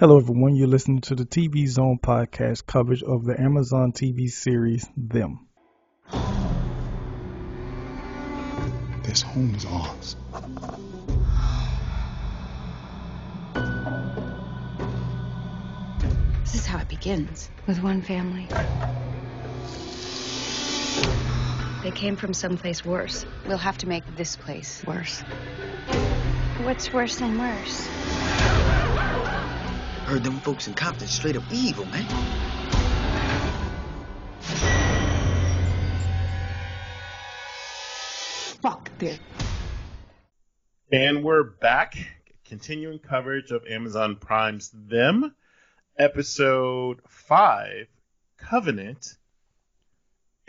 Hello, everyone. You're listening to the TV Zone podcast coverage of the Amazon TV series Them. This home is ours. This is how it begins with one family. They came from someplace worse. We'll have to make this place worse. What's worse than worse? Heard them folks in Compton straight up evil, man. Fuck this. And we're back, continuing coverage of Amazon Prime's Them, episode 5, Covenant,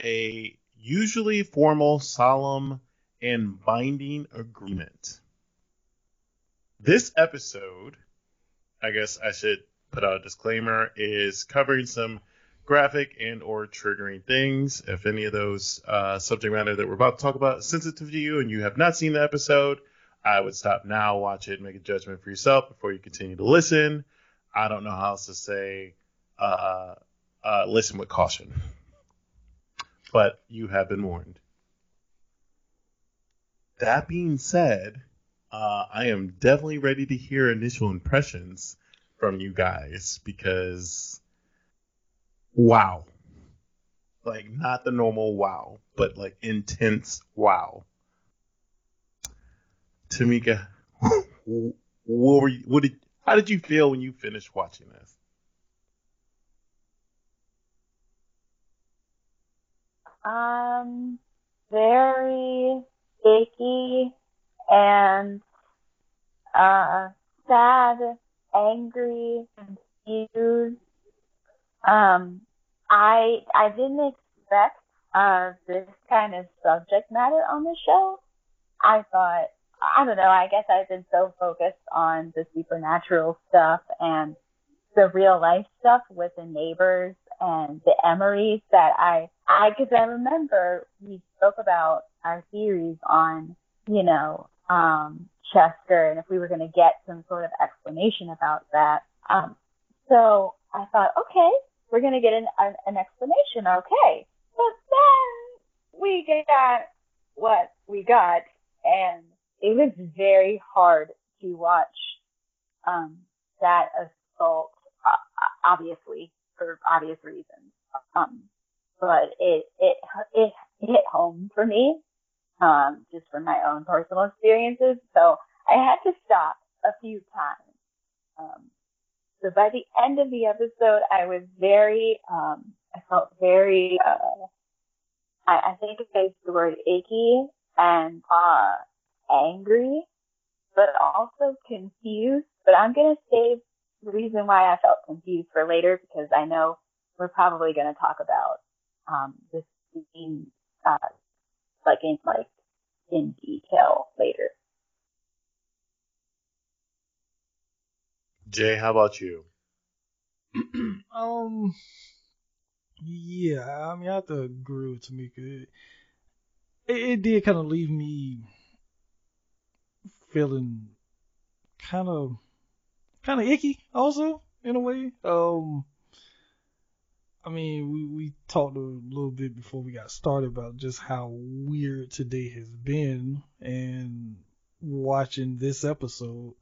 a usually formal, solemn, and binding agreement. This episode, I guess I should put out a disclaimer, is covering some graphic and or triggering things. If any of those uh, subject matter that we're about to talk about is sensitive to you and you have not seen the episode, I would stop now, watch it, make a judgment for yourself before you continue to listen. I don't know how else to say uh, uh, listen with caution. But you have been warned. That being said, uh, I am definitely ready to hear initial impressions from you guys because wow. Like not the normal wow, but like intense wow. Tamika, what were you, what did how did you feel when you finished watching this? Um, very icky and uh sad, angry, confused. Um, I I didn't expect uh this kind of subject matter on the show. I thought I don't know. I guess I've been so focused on the supernatural stuff and the real life stuff with the neighbors and the Emorys that I I because I remember we spoke about our theories on you know um Chester and if we were going to get some sort of explanation about that. Um, so I thought, okay, we're going to get an, an, an explanation, okay. But then we got what we got, and it was very hard to watch um, that assault, uh, obviously for obvious reasons. Um, but it it it hit home for me um, just from my own personal experiences. So I had to stop a few times. Um, so by the end of the episode, I was very, um, I felt very, uh, I, I think I used the word achy and, uh, angry, but also confused. But I'm going to save the reason why I felt confused for later because I know we're probably going to talk about, um, this being, uh, like in, like, in detail later. Jay, how about you? um, yeah, I mean, I have to agree with Tamika. It, it, it did kind of leave me feeling kind of, kind of icky, also in a way. Um, I mean, we we talked a little bit before we got started about just how weird today has been, and watching this episode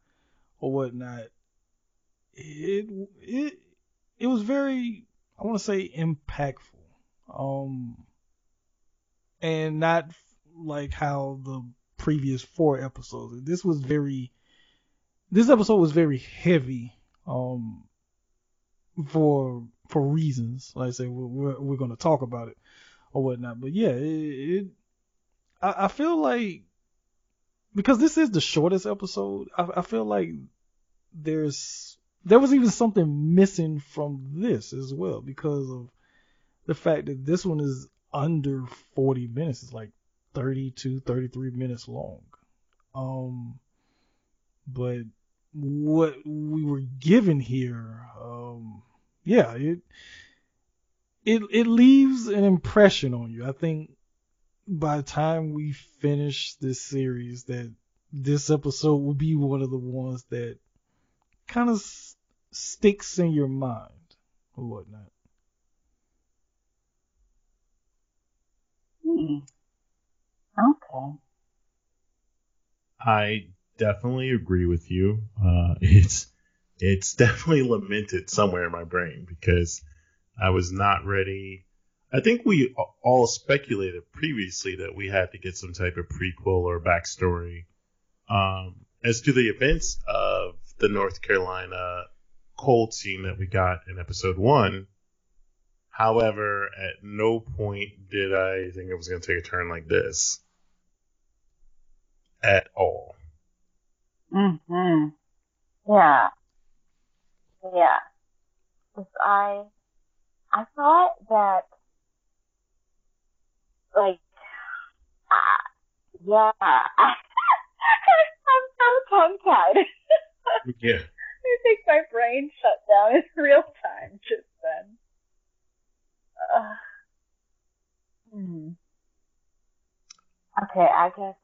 or whatnot it it it was very I want to say impactful. Um and not like how the previous four episodes. This was very this episode was very heavy um for for reasons. Like I say we're we're, going to talk about it or whatnot. But yeah, it, it I, I feel like because this is the shortest episode, I, I feel like there's there was even something missing from this as well because of the fact that this one is under 40 minutes. It's like 32, 33 minutes long. Um, but what we were given here, um, yeah, it it it leaves an impression on you. I think by the time we finish this series, that this episode will be one of the ones that kind of sticks in your mind or whatnot. Hmm. Okay. I definitely agree with you. Uh, it's it's definitely lamented somewhere in my brain because I was not ready. I think we all speculated previously that we had to get some type of prequel or backstory um, as to the events of the North Carolina cold scene that we got in episode one. However, at no point did I think it was going to take a turn like this at all. Mm-hmm. Yeah. Yeah. 'Cause I, I thought that, like, ah, yeah. I'm so tongue-tied. Yeah. I think my brain shut down in real time just then. Uh, hmm. Okay, I guess.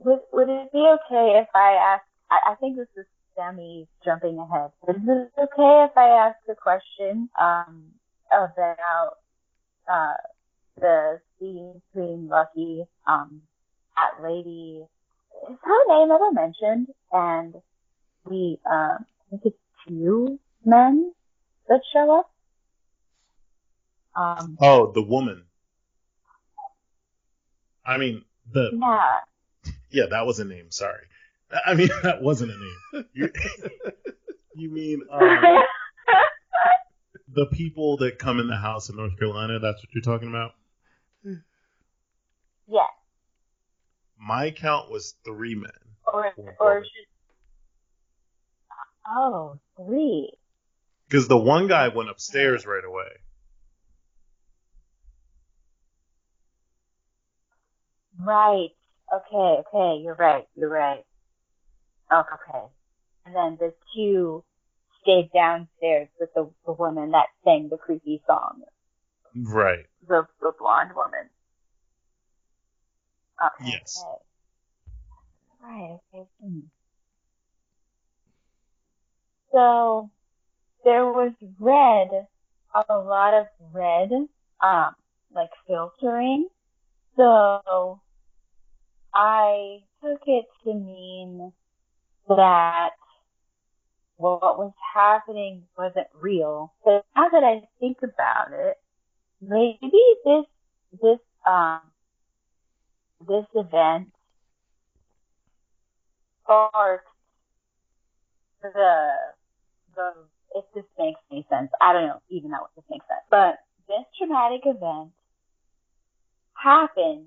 Would would it be okay if I ask? I, I think this is Sammy jumping ahead. Is it okay if I ask a question um about uh the scene between Lucky um that lady? Is her name ever mentioned? And the um I think it's two men that show up. Um, Oh, the woman. I mean, the yeah. yeah, that was a name. Sorry. I mean, that wasn't a name. You, you mean um, the people that come in the house in North Carolina? That's what you're talking about. yes. My count was three men. Or Or or Oh, three. Because the one guy went upstairs right away. Right. Okay, okay, you're right, you're right. Oh, okay. And then the two stayed downstairs with the, the woman that sang the creepy song. Right. The the blonde woman. Okay. Yes. Okay. Right, okay. hmm. So there was red, a lot of red, um, like filtering. So I took it to mean that what was happening wasn't real. But now that I think about it, maybe this this um this event sparked the the if this makes any sense. I don't know even know if this makes sense. But this traumatic event happened,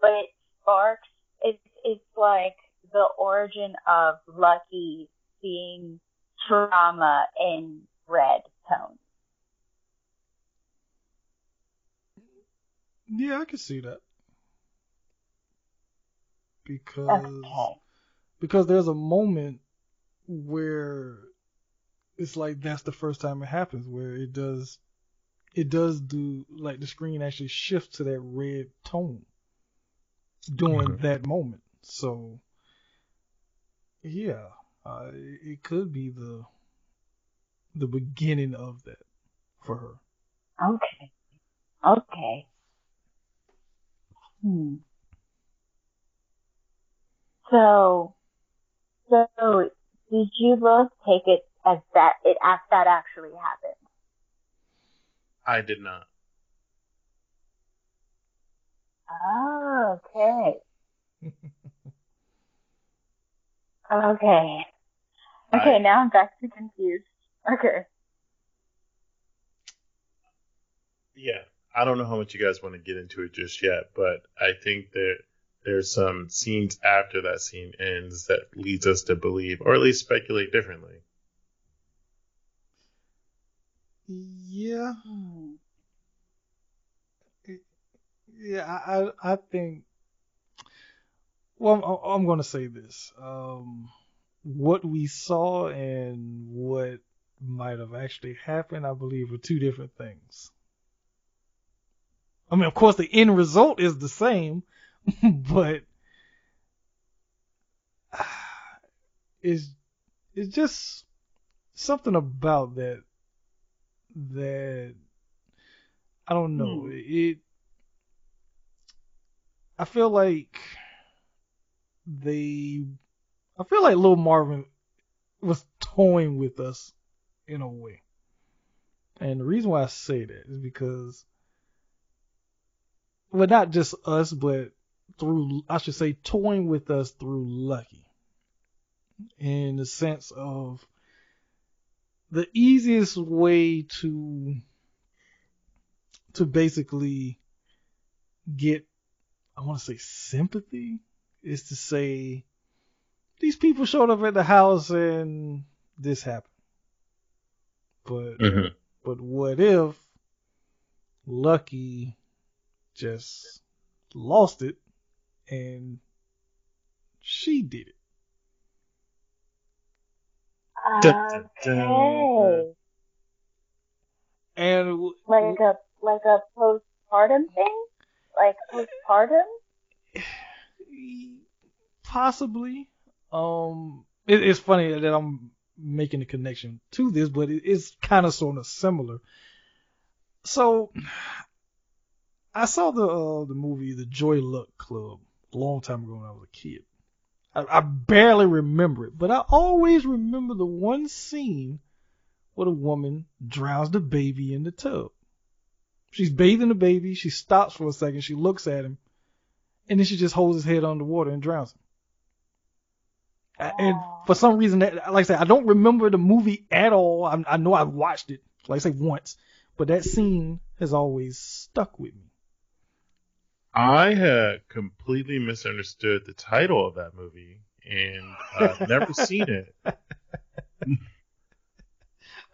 but it sparks it's it's like the origin of Lucky seeing trauma in red tones. Yeah, I can see that. Because Okay. because there's a moment where it's like that's the first time it happens where it does it does do like the screen actually shifts to that red tone during Mhm. that moment. So yeah, uh, it it could be the the beginning of that for her. Okay. Okay. Hmm. So, so did you both take it as that it as that actually happened? I did not. Oh, okay. okay. Okay, I- now I'm back to confused. Okay. Yeah. I don't know how much you guys want to get into it just yet, but I think that there's some scenes after that scene ends that leads us to believe, or at least speculate differently. Yeah, Hmm. Yeah, I, I, I think. Well, I'm, I'm going to say this. Um, what we saw and what might have actually happened, I believe, are two different things. I mean, of course, the end result is the same, but it's it's just something about that that I don't know. It I feel like they I feel like Lil Marvin was toying with us in a way. And the reason why I say that is because well not just us but through I should say toying with us through Lucky. In the sense of the easiest way to to basically get I want to say sympathy is to say these people showed up at the house and this happened. But Mhm. but what if Lucky just lost it and she did it? Dun, dun, Okay. And w- Like a like a postpartum thing? Like postpartum? possibly. Um, it, it's funny that I'm making a connection to this, but it, it's kind of sort of similar. So, I saw the uh, the movie The Joy Luck Club a long time ago when I was a kid. I, I barely remember it, but I always remember the one scene where the woman drowns the baby in the tub. She's bathing the baby. She stops for a second. She looks at him, and then she just holds his head underwater and drowns him. A- And for some reason, that, like I said, I don't remember the movie at all. I, I know I watched it, like I say, once, but that scene has always stuck with me. I had completely misunderstood the title of that movie and I've never seen it.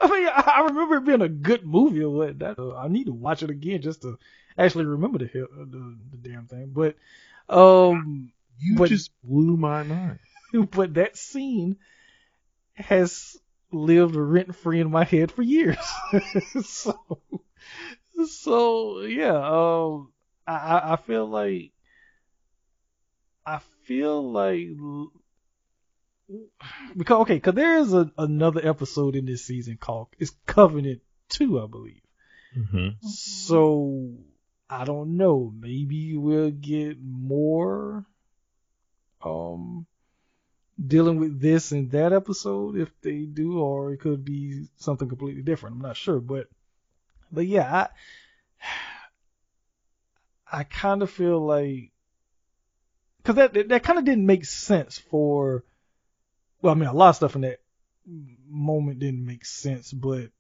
I mean, I, I remember it being a good movie or what. That uh, I need to watch it again just to actually remember the uh, the, the damn thing. But um, You But- just blew my mind. but that scene has lived rent free in my head for years. so, so yeah, um, I, I feel like I feel like because okay, because there is a, another episode in this season called it's Covenant Two, I believe. Mm-hmm. So I don't know. Maybe we'll get more um dealing with this in that episode if they do, or it could be something completely different. I'm not sure, but but yeah, I I kind of feel like because that that, that kind of didn't make sense for. Well, I mean, a lot of stuff in that moment didn't make sense, but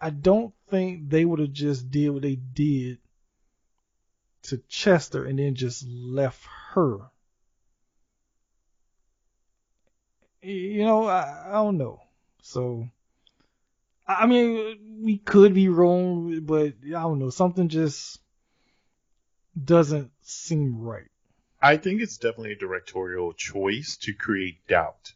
I don't think they would have just did what they did to Chester and then just left her. You know, I, I don't know. So, I mean, we could be wrong, but I don't know. Something just doesn't seem right. I think it's definitely a directorial choice to create doubt,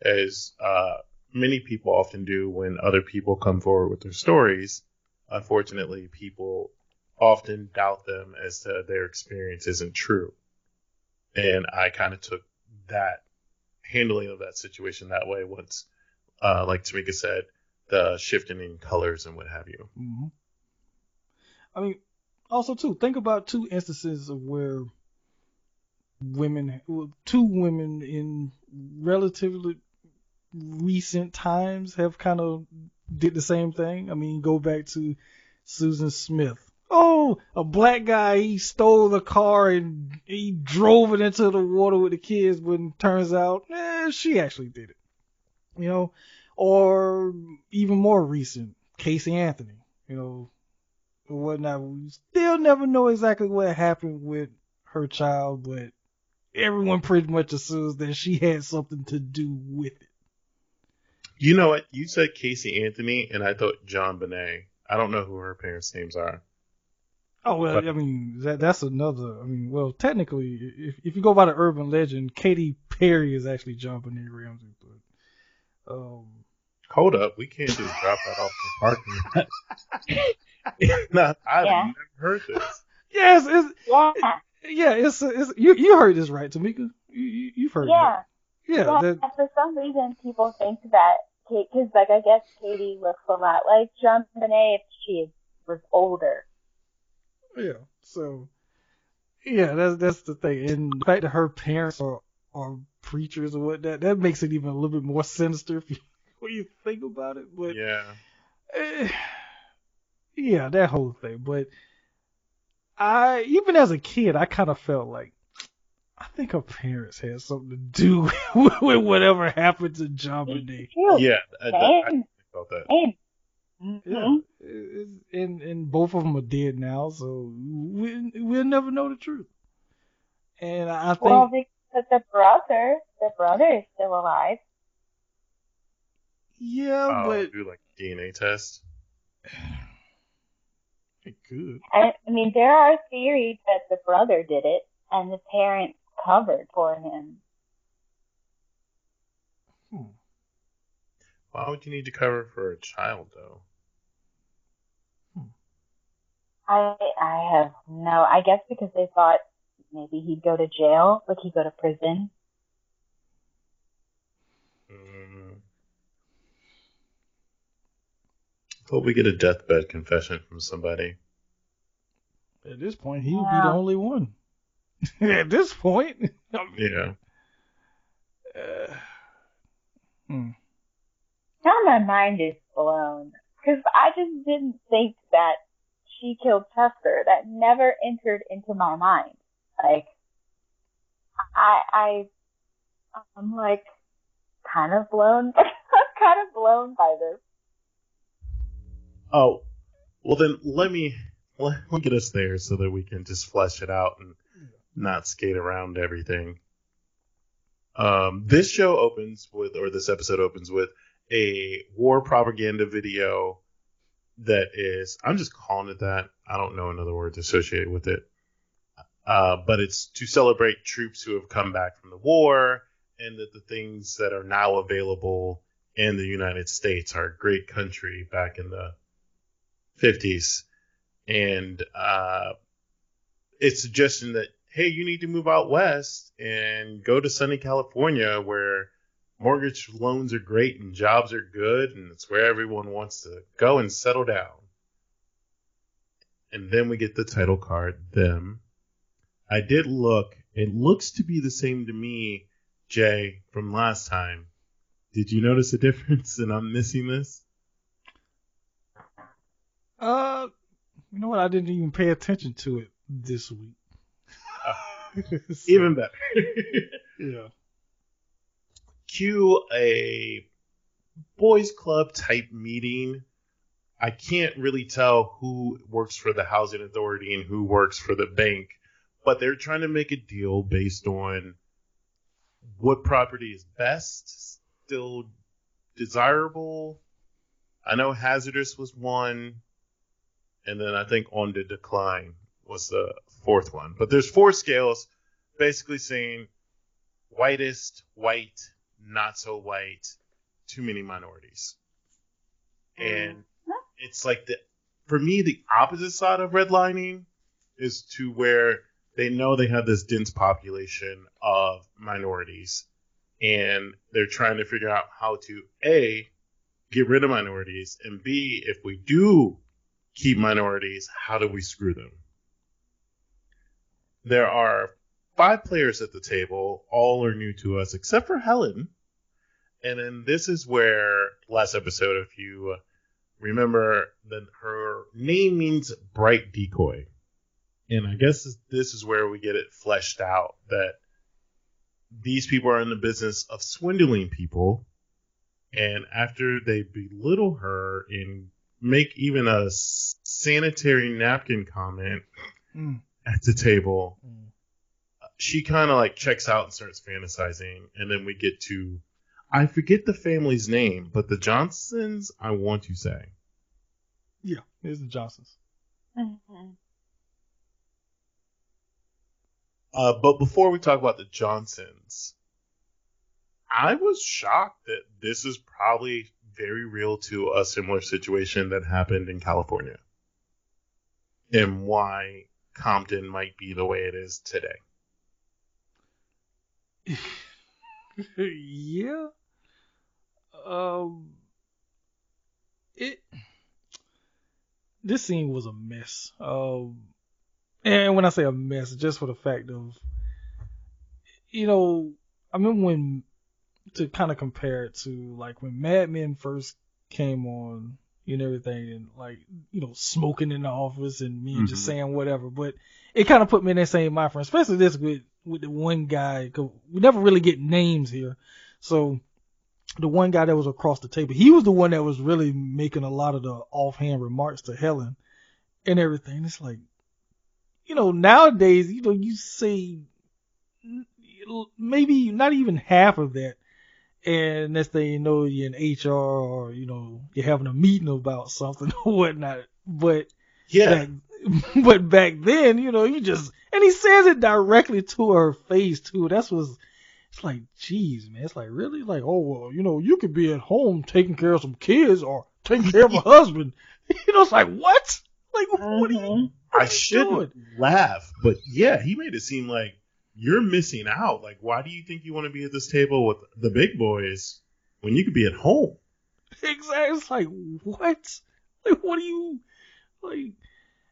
as uh, many people often do when other people come forward with their stories. Unfortunately, people often doubt them as to their experience isn't true. And I kind of took that handling of that situation that way once, uh, like Tamika said, the shifting in colors and what have you. hmm I mean, also too, think about two instances of where women, two women in relatively recent times have kind of did the same thing. I mean, go back to Susan Smith. Oh, a black guy, he stole the car and he drove it into the water with the kids, but turns out, eh, she actually did it. You know, or even more recent, Casey Anthony, you know, or whatnot. We still never know exactly what happened with her child, but everyone pretty much assumes that she had something to do with it. You know what? You said Casey Anthony, and I thought JonBenét. I don't know who her parents' names are. Oh well, But- I mean that that's another. I mean, well, technically, if if you go by the urban legend, Katy Perry is actually JonBenét Ramsey, but um, Hold up, we can't just drop that off the parking lot. no, I've Yeah. never heard this. yes, it's Yeah. yeah, it's it's you you heard this right, Tamika? You, you you've heard Yeah. that? Yeah, Yeah. that For some reason, people think that Kate, because like I guess Katy looks a lot like John Bonet if she was older. Yeah. So, yeah, that's that's the thing. And the fact that her parents are are preachers or whatnot, that that makes it even a little bit more sinister if you, when you think about it. But Yeah. eh, yeah, that whole thing. But I, even as a kid, I kind of felt like I think her parents had something to do with whatever happened to JonBenét. Yeah. I, I, I felt that. Same. Yeah. It's- and and both of them are dead now, so we we'll never know the truth. And I think Well, because the brother, the brother is still alive. yeah, Oh, but do like DNA test. it could. I, I mean, there are theories that the brother did it and the parents covered for him. Hmm. Why would you need to cover for a child though? I I have no. I guess because they thought maybe he'd go to jail, like he'd go to prison. Mm. Hope we get a deathbed confession from somebody. At this point, he would be the only one. At this point, I mean, Yeah. uh, hmm. Now my mind is blown because I just didn't think that she killed Chester. That never entered into my mind. Like, I I I'm like kind of blown. I'm kind of blown by this. Oh, well then let me let me get us there so that we can just flesh it out and not skate around everything. Um, this show opens with, or this episode opens with a war propaganda video that is, I'm just calling it that. I don't know another word associated with it. Uh, but it's to celebrate troops who have come back from the war and that the things that are now available in the United States, our great country back in the 50s. And uh, it's suggesting that, hey, you need to move out west and go to sunny California where mortgage loans are great and jobs are good and it's where everyone wants to go and settle down. And then we get the title card, them. I did look. It looks to be the same to me, Jay, from last time. Did you notice a difference and I'm missing this? uh, you know what? I didn't even pay attention to it this week. So, Even better. yeah. Cue a boys club type meeting. I can't really tell who works for the housing authority and who works for the bank, but they're trying to make a deal based on what property is best, still desirable. I know hazardous was one, and then I think on the decline was the fourth one. But there's four scales basically saying whitest, white, not so white, too many minorities. Mm-hmm. And it's like the for me the opposite side of redlining is to where they know they have this dense population of minorities and they're trying to figure out how to A get rid of minorities and B if we do keep minorities, how do we screw them? There are five players at the table, all are new to us except for Helen. And then this is where last episode, if you remember, that her name means bright decoy. And I guess this is where we get it fleshed out that these people are in the business of swindling people. And after they belittle her and make even a sanitary napkin comment Mm. at the table, Mm. She kind of like checks out and starts fantasizing. And then we get to, I forget the family's name, but the Johnsons, I want to say. Yeah, it's the Johnsons. Mhm. Uh, but before we talk about the Johnsons, I was shocked that this is probably very real to a similar situation that happened in California and why Compton might be the way it is today. yeah. Um, it this scene was a mess. Um, and when I say a mess, just for the fact of, you know, I remember when to kind of compare it to like when Mad Men first came on and everything, and like you know smoking in the office and me just Mhm. saying whatever. But it kind of put me in that same mind frame, especially this with with the one guy. 'cause we never really get names here, so the one guy that was across the table, he was the one that was really making a lot of the offhand remarks to Helen and everything. It's like, you know, nowadays, you know, you say maybe not even half of that. And next thing you know, you're in HR or, you know, you're having a meeting about something or whatnot. But Yeah. back, but back then, you know, you just, and he says it directly to her face too. That's what's, it's like, geez, man. It's like, really? Like, oh, well, you know, you could be at home taking care of some kids or taking care of a husband. You know, it's like, what? Like, what are you, what I shouldn't doing? laugh, but yeah, he made it seem like you're missing out. Like, why do you think you want to be at this table with the big boys when you could be at home? Exactly. It's like, what? Like, what are you, like,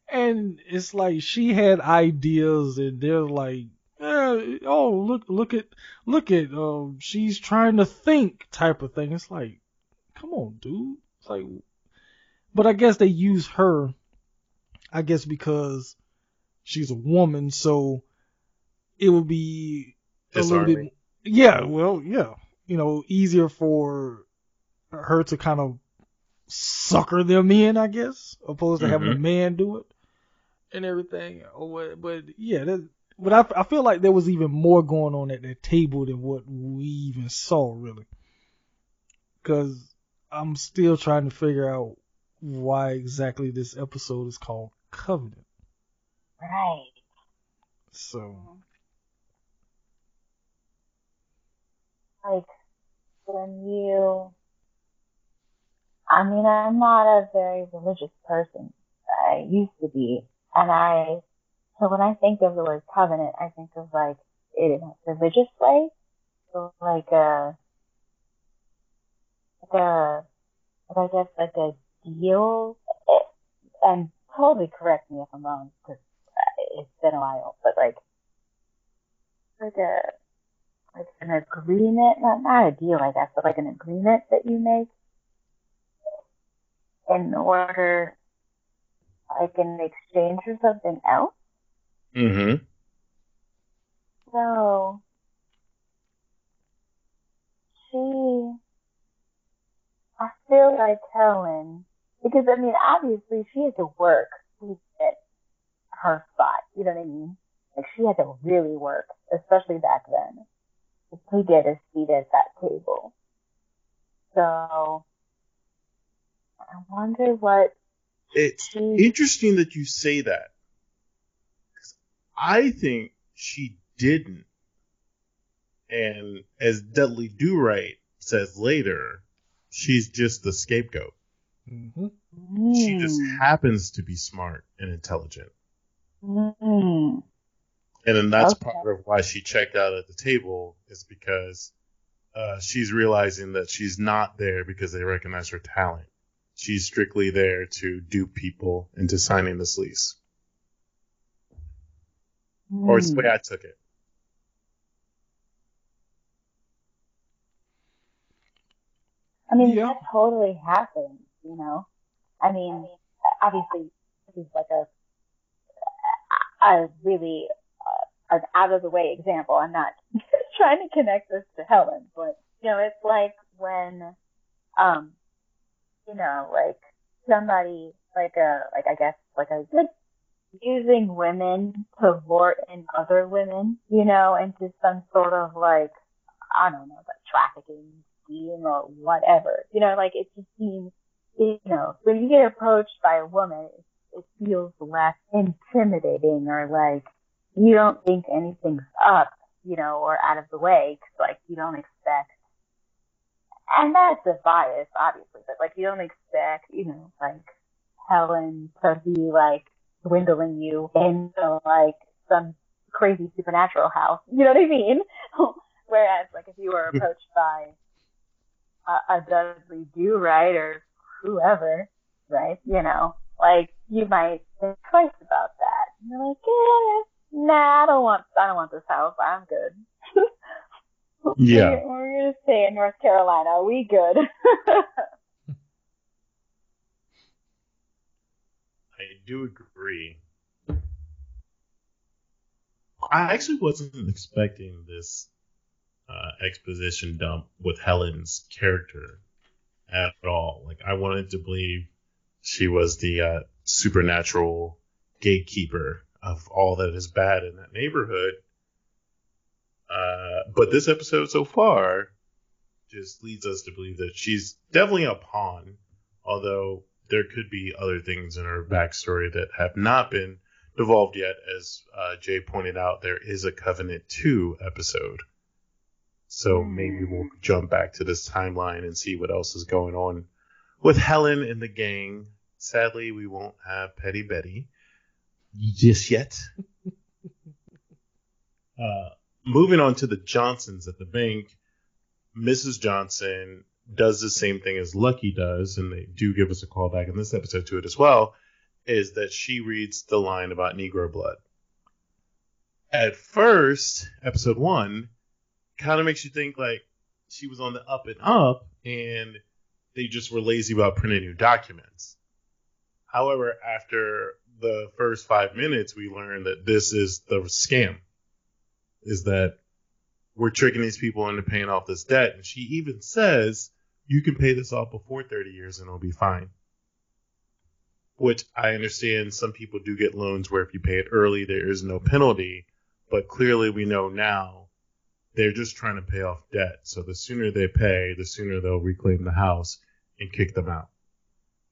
and it's like she had ideas and they're like, eh, oh, look, look at, look at, um, she's trying to think type of thing. It's like, come on, dude. It's like, but I guess they use her, I guess because she's a woman, so it would be a little bit, yeah, well, yeah, you know, easier for her to kind of sucker them in, I guess, opposed to having a Mhm. man do it and everything. Or what- But yeah, that, but I, I feel like there was even more going on at that table than what we even saw, really. Because I'm still trying to figure out why exactly this episode is called Covenant. Right. So, Like when you I mean, I'm not a very religious person. I used to be. And I so when I think of the word covenant, I think of like it in a religious way. So like uh, a like a I guess like a deal and totally correct me if I'm wrong because it's been a while, but like like a like an agreement, not not a deal, I guess, but like an agreement that you make in order, like in exchange for something else. Mm-hmm. So she, I feel like Helen, because I mean, obviously she had to work to get her spot. You know what I mean? Like she had to really work, especially back then, to get a seat at that table. So I wonder what It's interesting that you say that. 'Cause I think she didn't. And as Dudley Do Right says later, she's just the scapegoat. hmm She just Mm, happens to be smart and intelligent. mm, And then that's Okay. part of why she checked out at the table is because uh, she's realizing that she's not there because they recognize her talent. She's strictly there to dupe people into signing this lease. Or it's the mm. way I took it. I mean, Yeah. that totally happens, you know? I mean, obviously, this is like a, a really, uh, an out of the way example. I'm not trying to connect this to Helen, but, you know, it's like when, um, you know, like somebody, like a, like I guess, like a, like using women to lure in other women, you know, into some sort of like, I don't know, like trafficking scheme or whatever. You know, like it just seems, you know, when you get approached by a woman, it, it feels less intimidating or like you don't think anything's up, you know, or out of the way 'cause like you don't expect. And that's a bias, obviously, but like you don't expect, you know, like Helen to be like dwindling you into like some crazy supernatural house. You know what I mean? Whereas like if you were approached by a, a Dudley Do Right or whoever, right? You know, like you might think twice about that. And you're like, eh, nah, I don't want, I don't want this house. I'm good. Yeah. We're, we're gonna stay in North Carolina. We good. I do agree. I actually wasn't expecting this uh, exposition dump with Helen's character at all. Like, I wanted to believe she was the uh, supernatural gatekeeper of all that is bad in that neighborhood. Uh, but this episode so far just leads us to believe that she's definitely a pawn, although there could be other things in her backstory that have not been devolved yet. As uh, Jay pointed out, there is a Covenant 2 episode. So maybe we'll jump back to this timeline and see what else is going on with Helen and the gang. Sadly, we won't have Petty Betty just yet. uh, moving on to the Johnsons at the bank, Mrs. Johnson does the same thing as Lucky does, and they do give us a call back in this episode to it as well, is that she reads the line about Negro blood. At first, episode one kind of makes you think like she was on the up and up and they just were lazy about printing new documents. However, after the first five minutes, we learn that this is the scam. Is that we're tricking these people into paying off this debt. And she even says, you can pay this off before 30 years and it'll be fine. Which I understand some people do get loans where if you pay it early, there is no penalty. But clearly we know now they're just trying to pay off debt. So the sooner they pay, the sooner they'll reclaim the house and kick them out.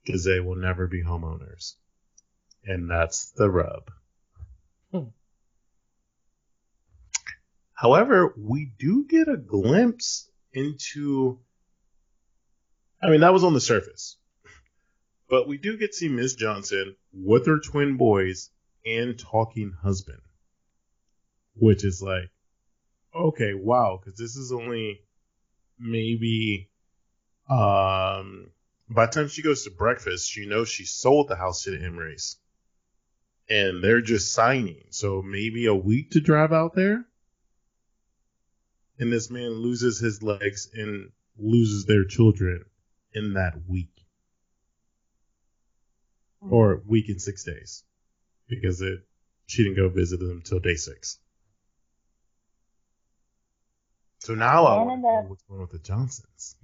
Because they will never be homeowners. And that's the rub. Hmm. However, we do get a glimpse into. I mean, that was on the surface. But we do get to see Miss Johnson with her twin boys and talking husband. Which is like, okay, wow, because this is only maybe. Um, by the time she goes to breakfast, she knows she sold the house to the Emory's. And they're just signing. So maybe a week to drive out there? And this man loses his legs and loses their children in that week or week in six days because it she didn't go visit them until day six so now i want to know the- what's going on with the johnsons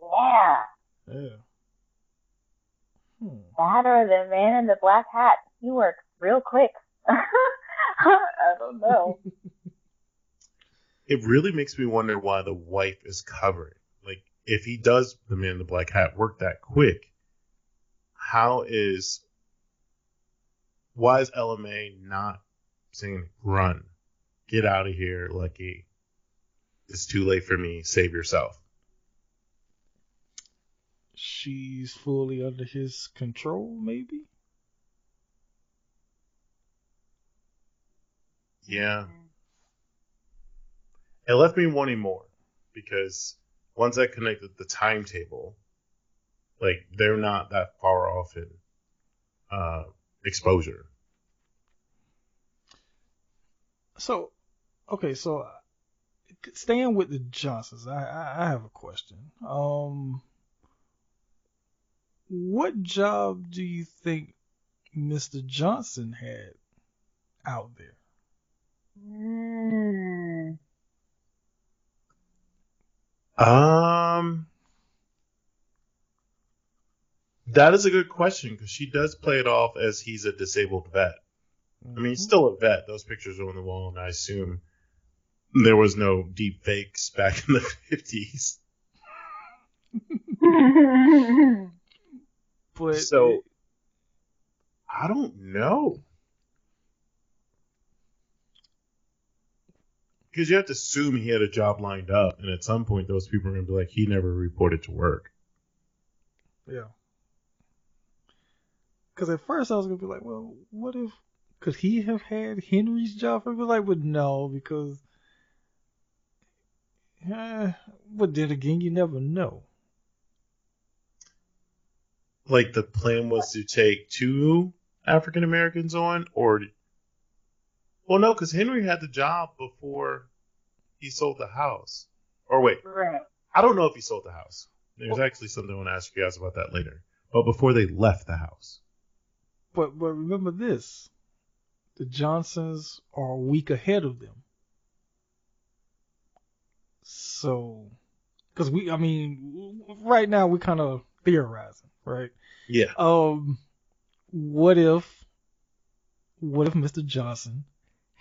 yeah, Yeah. Hmm. that or the man in the black hat. He works real quick. I don't know. it really makes me wonder why the wife is covering. Like if he does the man in the black hat work that quick how is why is lma not saying run get out of here lucky. It's too late for me save yourself. She's fully under his control, maybe? yeah it left me wanting more because once i connected the timetable like they're not that far off in uh exposure So, okay, so uh, staying with the Johnsons, I, I, I have a question. Um, what job do you think Mr. Johnson had out there? Mm. Um, that is a good question because she does play it off as he's a disabled vet. I mean, he's still a vet. Those pictures are on the wall, and I assume there was no deep fakes back in the fifties. but So- I don't know. Because you have to assume he had a job lined up, and at some point, those people are going to be like, he never reported to work. Yeah. Because at first I was gonna be like, well, what if could he have had Henry's job? I'd be like, but no, because. Uh, but then again, you never know. like the plan was to take two African Americans on, or well, no, because Henry had the job before he sold the house. Or wait, Right. I don't know if he sold the house. There's actually something I want to ask you guys about that later. But before they left the house, But but remember this: the Johnsons are a week ahead of them. So, because we, I mean, right now we're kind of theorizing, right? yeah, Um, what if, what if Mr. Johnson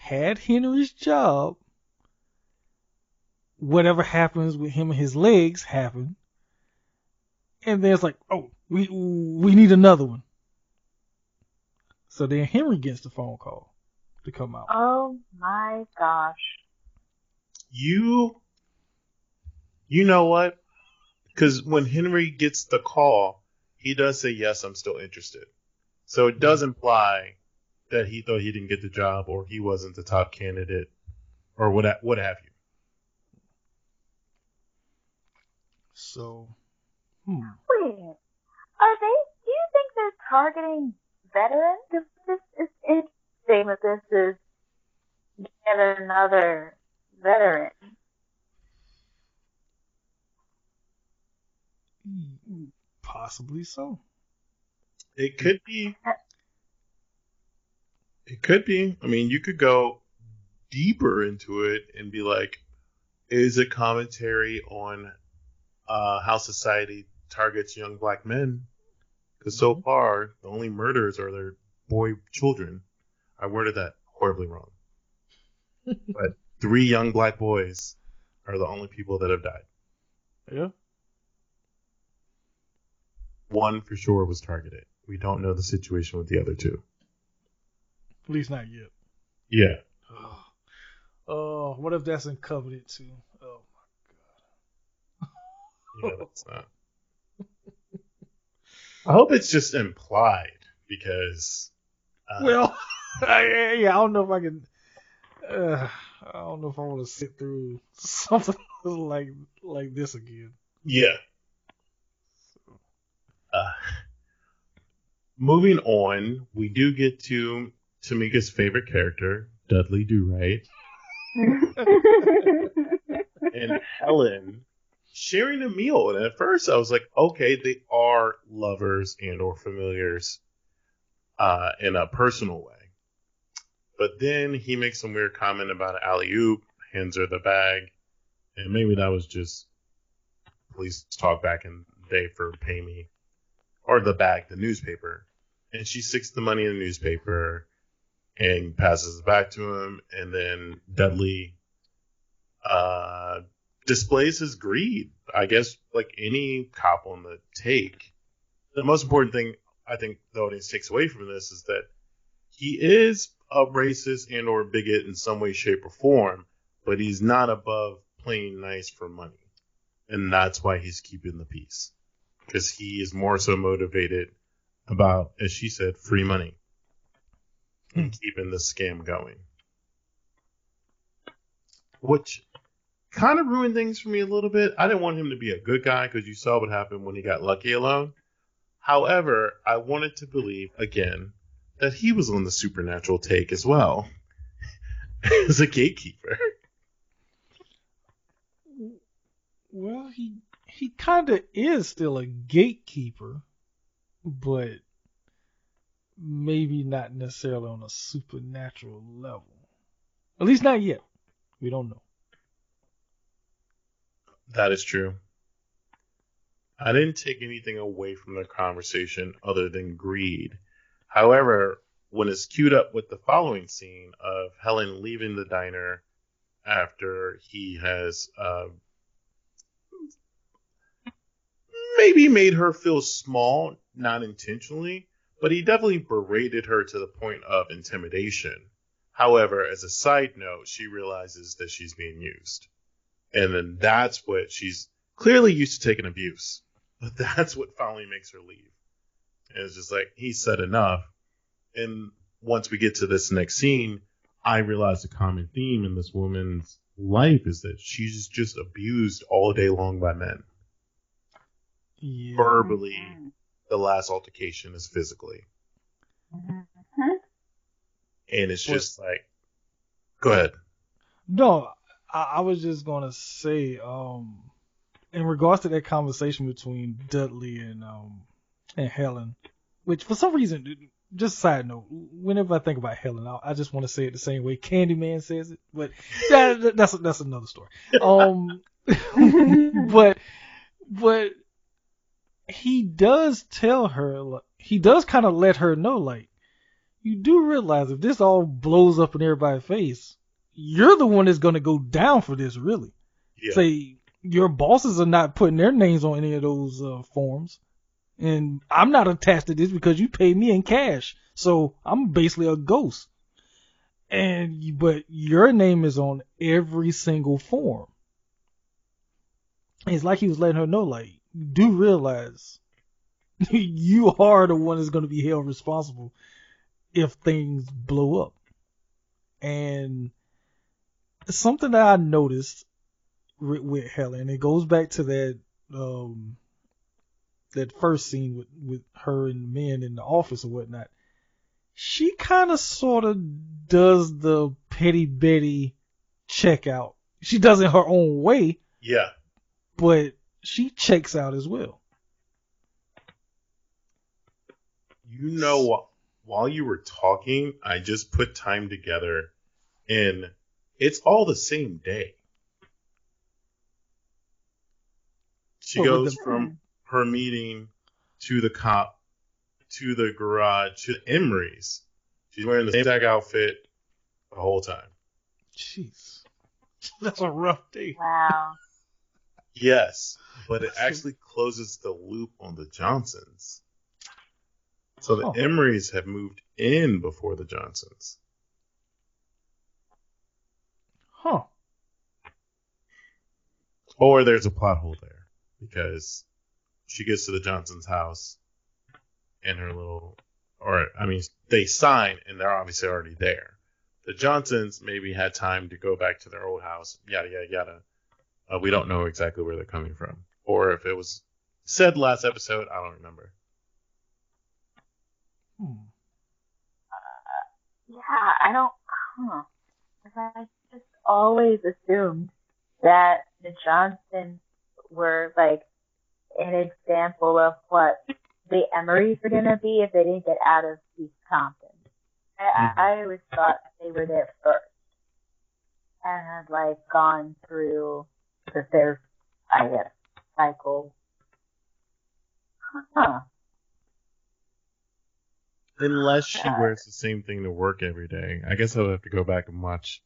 had Henry's job? Whatever happens with him and his legs happen, and then it's like, oh, we we need another one. So then Henry gets the phone call to come out. Oh my gosh. you, you know what? Because when Henry gets the call, he does say yes, I'm still interested. So it does imply that he thought he didn't get the job or he wasn't the top candidate or what what have you. So, hmm. Wait. Are they? Do you think they're targeting veterans? 'Cause This is interesting that this is yet another veteran. possibly so. It could be. It could be. I mean, you could go deeper into it and be like, is it commentary on uh, how society targets young black men? Because so far, the only murders are their boy children. I worded that horribly wrong. but three young black boys are the only people that have died. Yeah. One for sure was targeted. We don't know the situation with the other two. At least not yet. Yeah. Oh, what if that's in Covenant too? Oh my god. Yeah, that's not. I hope it's just implied because. Uh, Well, I, yeah, I don't know if I can. Uh, I don't know if I want to sit through something like like this again. yeah. Uh, moving on, we do get to Tamika's favorite character, Dudley Do Right, and Helen sharing a meal. And at first, I was like, okay, they are lovers and or familiars uh, in a personal way. But then he makes some weird comment about alley oop, hands her the bag, and maybe that was just police talk back in the day for pay me, or the bag, the newspaper. And she sticks the money in the newspaper and passes it back to him, and then Dudley uh, displays his greed. I guess like any cop on the take. The most important thing I think the audience takes away from this is that he is a racist and or bigot in some way, shape, or form, but he's not above playing nice for money. And that's why he's keeping the peace. Because he is more so motivated about, as she said, free money. And hmm. keeping the scam going. Which kind of ruined things for me a little bit. I didn't want him to be a good guy because you saw what happened when he got lucky alone. However, I wanted to believe again that he was on the supernatural take as well as a gatekeeper. Well, he he kind of is still a gatekeeper, but maybe not necessarily on a supernatural level. At least not yet. We don't know. That is true. I didn't take anything away from the conversation other than greed. However, when it's queued up with the following scene of Helen leaving the diner after he has uh, maybe made her feel small, not intentionally, but he definitely berated her to the point of intimidation. However, as a side note, she realizes that she's being used. And then that's what she's clearly used to taking abuse. But that's what finally makes her leave. And it's just like, he said enough. And once we get to this next scene, I realize the common theme in this woman's life is that she's just abused all day long by men. Yeah. Verbally, the last altercation is physically, Mhm. and it's just like, go ahead. No, I, I was just gonna say, um, in regards to that conversation between Dudley and um and Helen, which for some reason, just side note, whenever I think about Helen, I, I just want to say it the same way Candyman says it, but that- that's that's another story. Um, but but he does tell her, like, he does kind of let her know, like, you do realize if this all blows up in everybody's face, you're the one that's gonna go down for this, really. Yeah. Say your bosses are not putting their names on any of those uh, forms, and I'm not attached to this because you paid me in cash, so I'm basically a ghost. And but your name is on every single form. It's like he was letting her know, like, do realize you are the one that's going to be held responsible if things blow up. And something that I noticed with, with Helen, it goes back to that um that first scene with with her and the men in the office or whatnot. She kind of sort of does the petty Betty checkout. She does it her own way, Yeah. but she checks out as well. You know? While you were talking, I just put time together, and it's all the same day. She What, goes the- from her meeting to the cop to the garage to Emory's. She's wearing the same exact outfit the whole time. Jeez, that's a rough day. Wow. Yes, but it actually closes the loop on the Johnsons. So the Huh. Emorys have moved in before the Johnsons. Huh? Or there's a plot hole there because she gets to the Johnsons' house and her little, or I mean, they sign and they're obviously already there. The Johnsons maybe had time to go back to their old house, yada yada yada. Uh, we don't know exactly where they're coming from, or if it was said last episode, I don't remember. Hmm. Yeah, I don't. Huh. 'Cause I just always assumed that the Johnsons were like an example of what the Emorys were gonna be if they didn't get out of East Compton. I, Mhm. I I always thought they were there first and had like gone through the their I guess cycle. Huh. Unless she Yeah. wears the same thing to work every day. I guess I'll have to go back and watch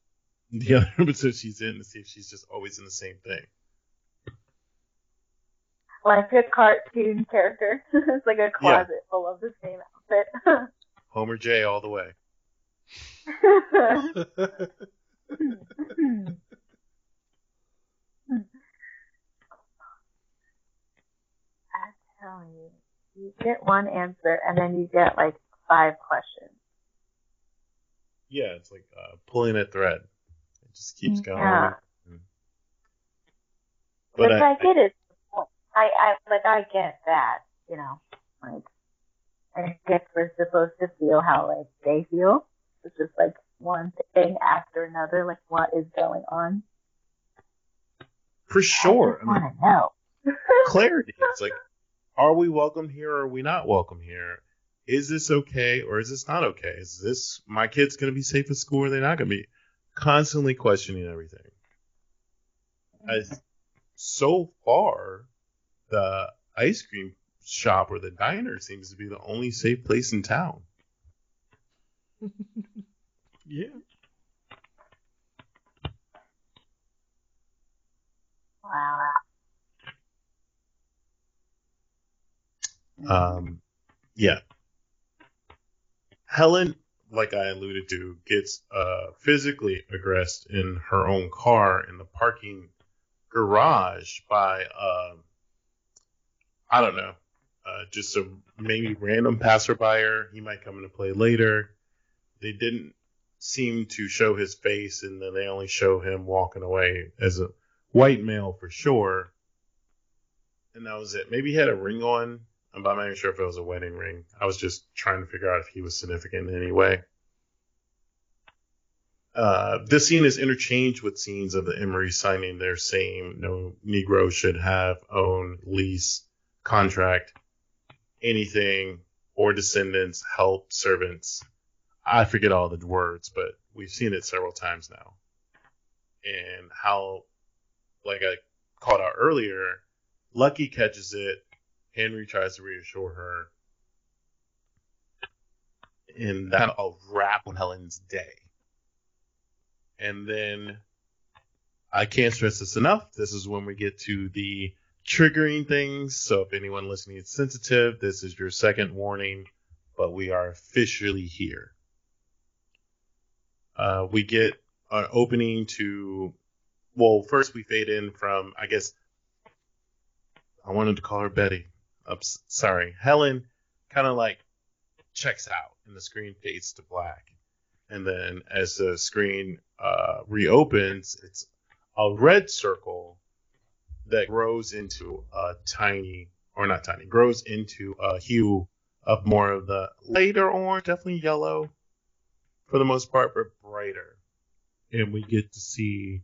the other episodes she's in to see if she's just always in the same thing. Like a cartoon character. it's like a closet full of the same outfit. Homer J all the way. I tell you, you get one answer and then you get like five questions. Yeah, it's like uh, pulling a thread. It just keeps going. Yeah. But Which I, I, get it. I, I like I get that, you know. Like I guess we're supposed to feel how like they feel. It's just like one thing after another, like what is going on. for sure. I I mean, wanna know. clarity. It's like, are we welcome here or are we not welcome here? Is this okay or is this not okay? Is this my kid's going to be safe at school or are they not going to be? Constantly questioning everything. As mm-hmm. so far, the ice cream shop or the diner seems to be the only safe place in town. yeah. Wow. Um, yeah. Helen, like I alluded to, gets uh, physically aggressed in her own car in the parking garage by, um, I don't know, uh, just a maybe random passerby. He might come into play later. They didn't seem to show his face, and then they only show him walking away as a white male for sure. And that was it. Maybe he had a ring on I'm not even sure if it was a wedding ring. I was just trying to figure out if he was significant in any way. Uh, this scene is interchanged with scenes of the Emory signing their same no Negro should have own lease contract anything or descendants help servants I forget all the words, but we've seen it several times now. And how, like I called out earlier, Lucky catches it. Henry tries to reassure her. And that'll wrap on Helen's day. And then I can't stress this enough. This is when we get to the triggering things. So if anyone listening is sensitive, this is your second warning, but we are officially here. Uh, we get an opening to, well, first we fade in from, I guess, I wanted to call her Betty. I'm sorry. Helen kind of like checks out and the screen fades to black. And then as the screen uh, reopens, it's a red circle that grows into a tiny, or not tiny, grows into a hue of more of the lighter orange, definitely yellow, for the most part, but brighter. And we get to see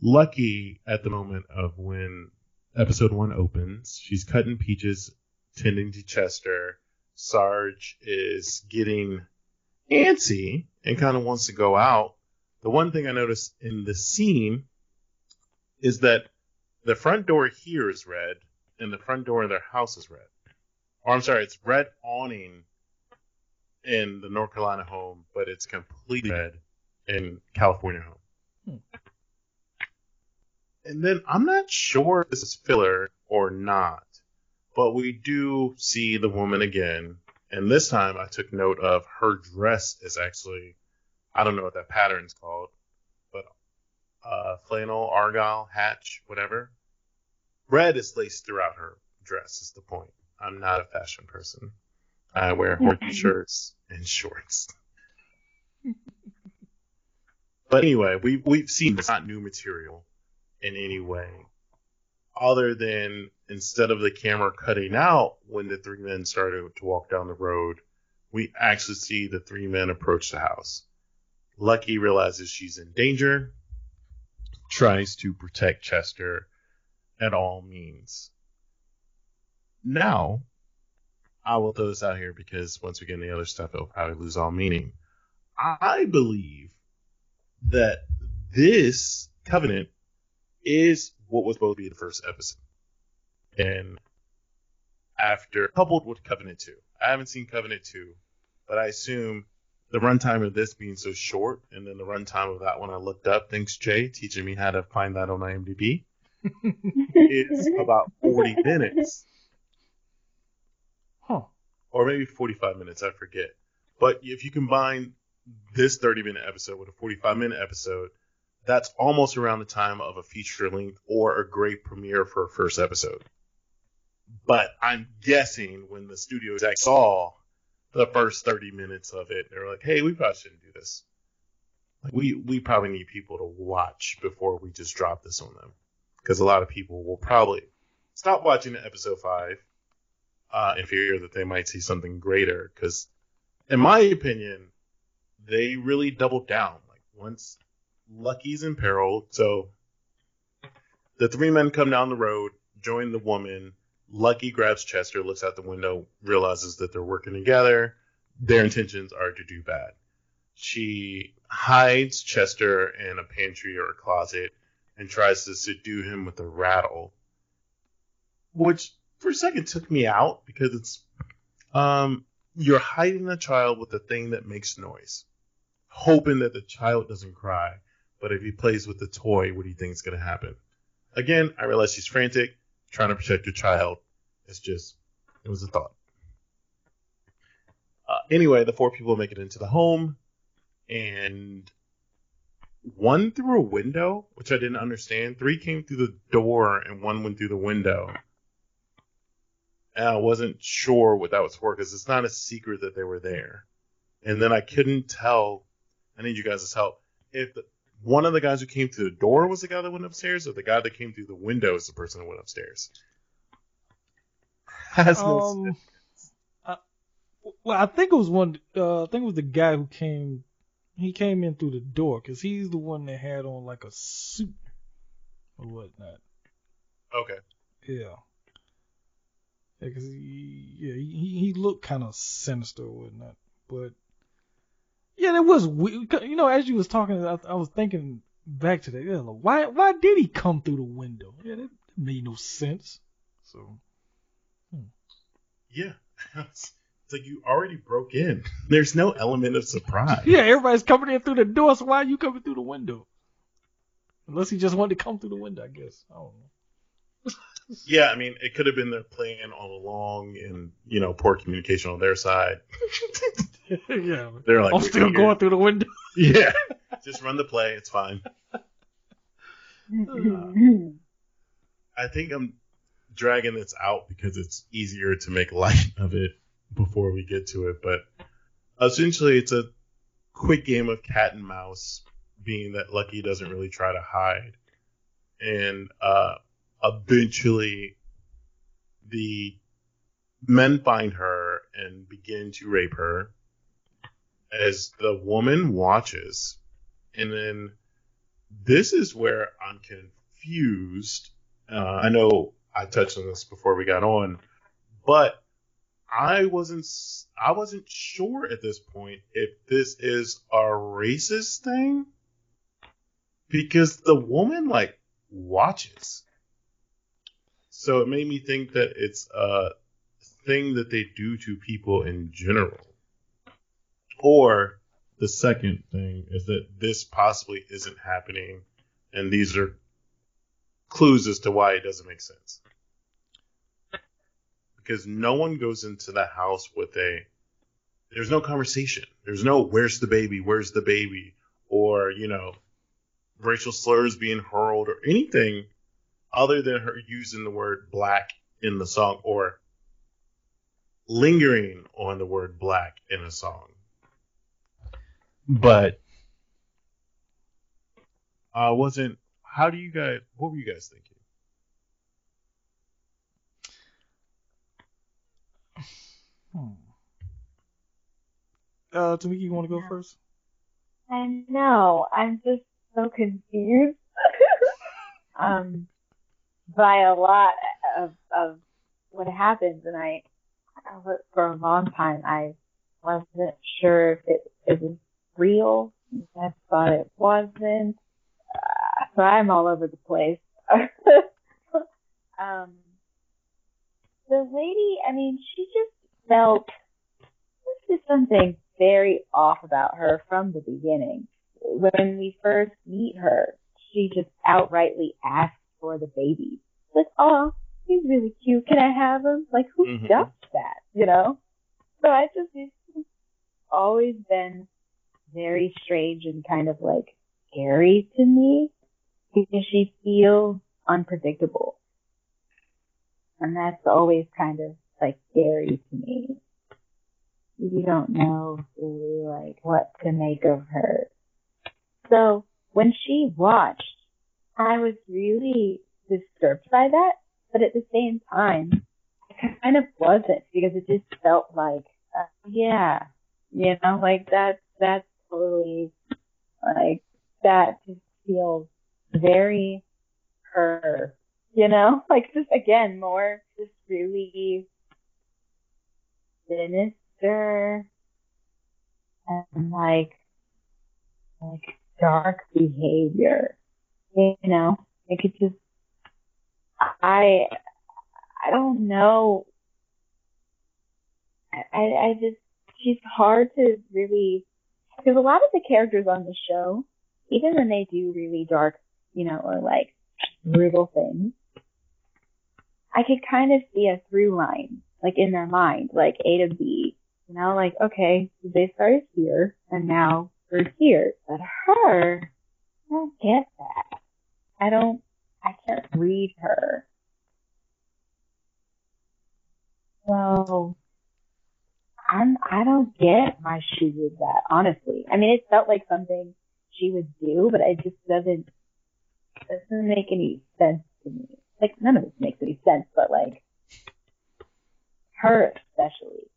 Lucky at the moment of when episode one opens. She's cutting peaches, tending to Chester. Sarge is getting antsy and kind of wants to go out. The one thing I noticed in the scene is that the front door here is red and the front door of their house is red. Or I'm sorry, it's red awning in the North Carolina home, but it's completely red in California home. Hmm. And then I'm not sure if this is filler or not, but we do see the woman again. And this time I took note of her dress is actually, I don't know what that pattern's called, but uh, flannel, argyle, hatch, whatever. Red is laced throughout her dress, is the point. I'm not a fashion person. I wear horsey shirts and shorts. but anyway, we we've seen it's not new material in any way, other than instead of the camera cutting out when the three men started to walk down the road, we actually see the three men approach the house. Lucky realizes she's in danger, tries to protect Chester at all means. Now, I will throw this out here because once we get into the other stuff, it'll probably lose all meaning. I believe that this covenant is what was supposed to be the first episode. And after coupled with Covenant 2. I haven't seen Covenant 2, but I assume the runtime of this being so short, and then the runtime of that one I looked up, thanks Jay teaching me how to find that on IMDb, is about 40 minutes. Huh. Or maybe 45 minutes, I forget. But if you combine this 30 minute episode with a 45 minute episode, that's almost around the time of a feature length or a great premiere for a first episode. But I'm guessing when the studio exec saw the first 30 minutes of it, they were like, hey, we probably shouldn't do this. Like, we, we probably need people to watch before we just drop this on them. Because a lot of people will probably stop watching episode 5 uh, in fear that they might see something greater. Because, in my opinion, they really doubled down. Like once Lucky's in peril, so the three men come down the road, join the woman. Lucky grabs Chester, looks out the window, realizes that they're working together. Their intentions are to do bad. She hides Chester in a pantry or a closet and tries to subdue him with a rattle, which for a second took me out because it's um you're hiding a child with a thing that makes noise, hoping that the child doesn't cry. But if he plays with the toy, what do you think is going to happen? Again, I realize she's frantic, trying to protect your child. It's just, it was a thought. Uh, anyway, the four people make it into the home, and one through a window, which I didn't understand. Three came through the door, and one went through the window and I wasn't sure what that was for because it's not a secret that they were there. And then I couldn't tell. I need you guys' help. If the, one of the guys who came through the door was the guy that went upstairs, or the guy that came through the window is the person that went upstairs. No Um, sense. I, well, I think it was one. Uh, I think it was the guy who came. He came in through the door because he's the one that had on like a suit or whatnot. Okay. Yeah. Yeah, 'cause he, yeah, he, he looked kind of sinister or whatnot. But yeah, that was weird. You know, as you was talking, I, I was thinking back to that. Yeah, like, why why did he come through the window? Yeah, that made no sense. So hmm. Yeah. it's like you already broke in. There's no element of surprise. yeah, everybody's coming in through the door. So why are you coming through the window? Unless he just wanted to come through the window, I guess. I don't know. Yeah, I mean, it could have been their plan all along, and you know, poor communication on their side. yeah, They're like, I'm "We're still here." going through the window. Yeah, just run the play. It's fine. I think I'm dragging this out because it's easier to make light of it before we get to it. But essentially, it's a quick game of cat and mouse, being that Lucky doesn't really try to hide. And uh, eventually, the men find her and begin to rape her as the woman watches. And then this is where I'm confused. Uh, I know I touched on this before we got on, but I wasn't I wasn't sure at this point if this is a racist thing because the woman like watches. So it made me think that it's a thing that they do to people in general. Or the second thing is that this possibly isn't happening and these are clues as to why it doesn't make sense. Because no one goes into the house with a there's no conversation. There's no where's the baby, where's the baby, or, you know, racial slurs being hurled or anything other than her using the word black in the song or lingering on the word black in a song. But I wasn't how do you guys what were you guys thinking? Hmm. Uh, Tamika, you want to go first? I know. I'm just so confused. um, by a lot of of what happens, and I, for a long time, I wasn't sure if it, it was real. I thought it wasn't. Uh, so I'm all over the place. um, the lady, I mean, she just felt just something very off about her from the beginning. When we first meet her, she just outrightly asks for the baby. Like, oh, he's really cute. Can I have him? Like, who Mhm. does that? You know? So I just, it's always been very strange and kind of like scary to me because she feels unpredictable. And that's always kind of like scary to me you don't know really like what to make of her. So when she watched, I was really disturbed by that, but at the same time, I kind of wasn't because it just felt like, uh, yeah, you know, like that, that's totally, like, that just feels very her, you know, like just again, more just really sinister and like like dark behavior. You know, it could just I I don't know. I I just she's hard to really because a lot of the characters on the show, even when they do really dark, you know, or like brutal things, I could kind of see a through line, like in their mind, like A to B. You know, like, okay, they started here and now we're here. But her, I don't get that. I don't, I can't read her. So, I'm, I don't get why she did that, honestly. I mean, it felt like something she would do, but it just doesn't, doesn't make any sense to me. Like, none of this makes any sense, but like, her especially.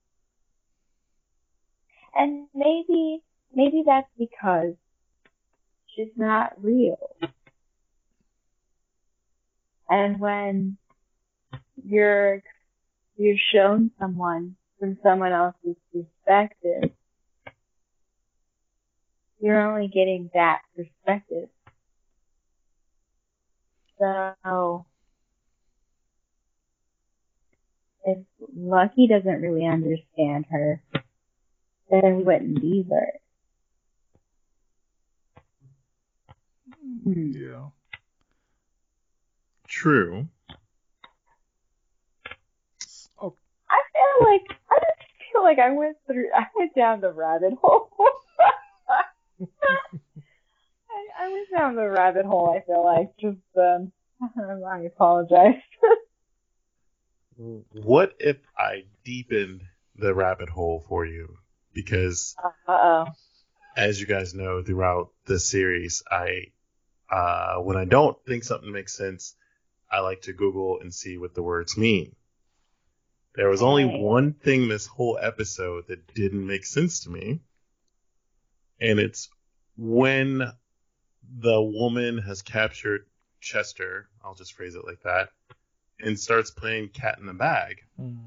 And maybe, maybe that's because she's not real. And when you're, you're shown someone from someone else's perspective, you're only getting that perspective. So, if Lucky doesn't really understand her, then we wouldn't either. Hmm. Yeah. True. Oh, I feel like I just feel like I went through I went down the rabbit hole. I, I went down the rabbit hole, I feel like. Just um I apologize. What if I deepened the rabbit hole for you? Because uh oh. as you guys know throughout this series, I uh, when I don't think something makes sense, I like to Google and see what the words mean. There was only one thing this whole episode that didn't make sense to me, and it's when the woman has captured Chester, I'll just phrase it like that, and starts playing cat in the bag. mm.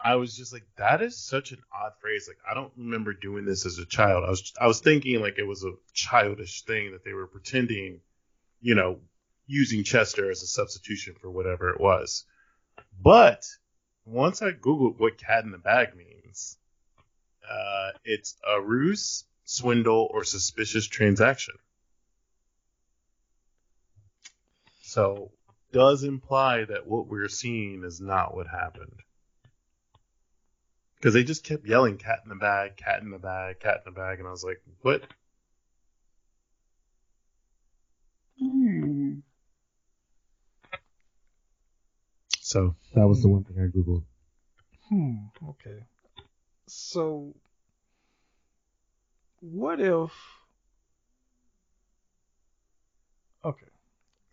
I was just like, that is such an odd phrase. Like, I don't remember doing this as a child. I was, I was thinking like it was a childish thing that they were pretending, you know, using Chester as a substitution for whatever it was. But once I googled what "cat in the bag" means, uh, it's a ruse, swindle, or suspicious transaction. So, does imply that what we're seeing is not what happened. Because they just kept yelling cat in the bag, cat in the bag, cat in the bag, and I was like, what? Hmm. So that was the one thing I Googled. Hmm. Okay. So, what if? Okay.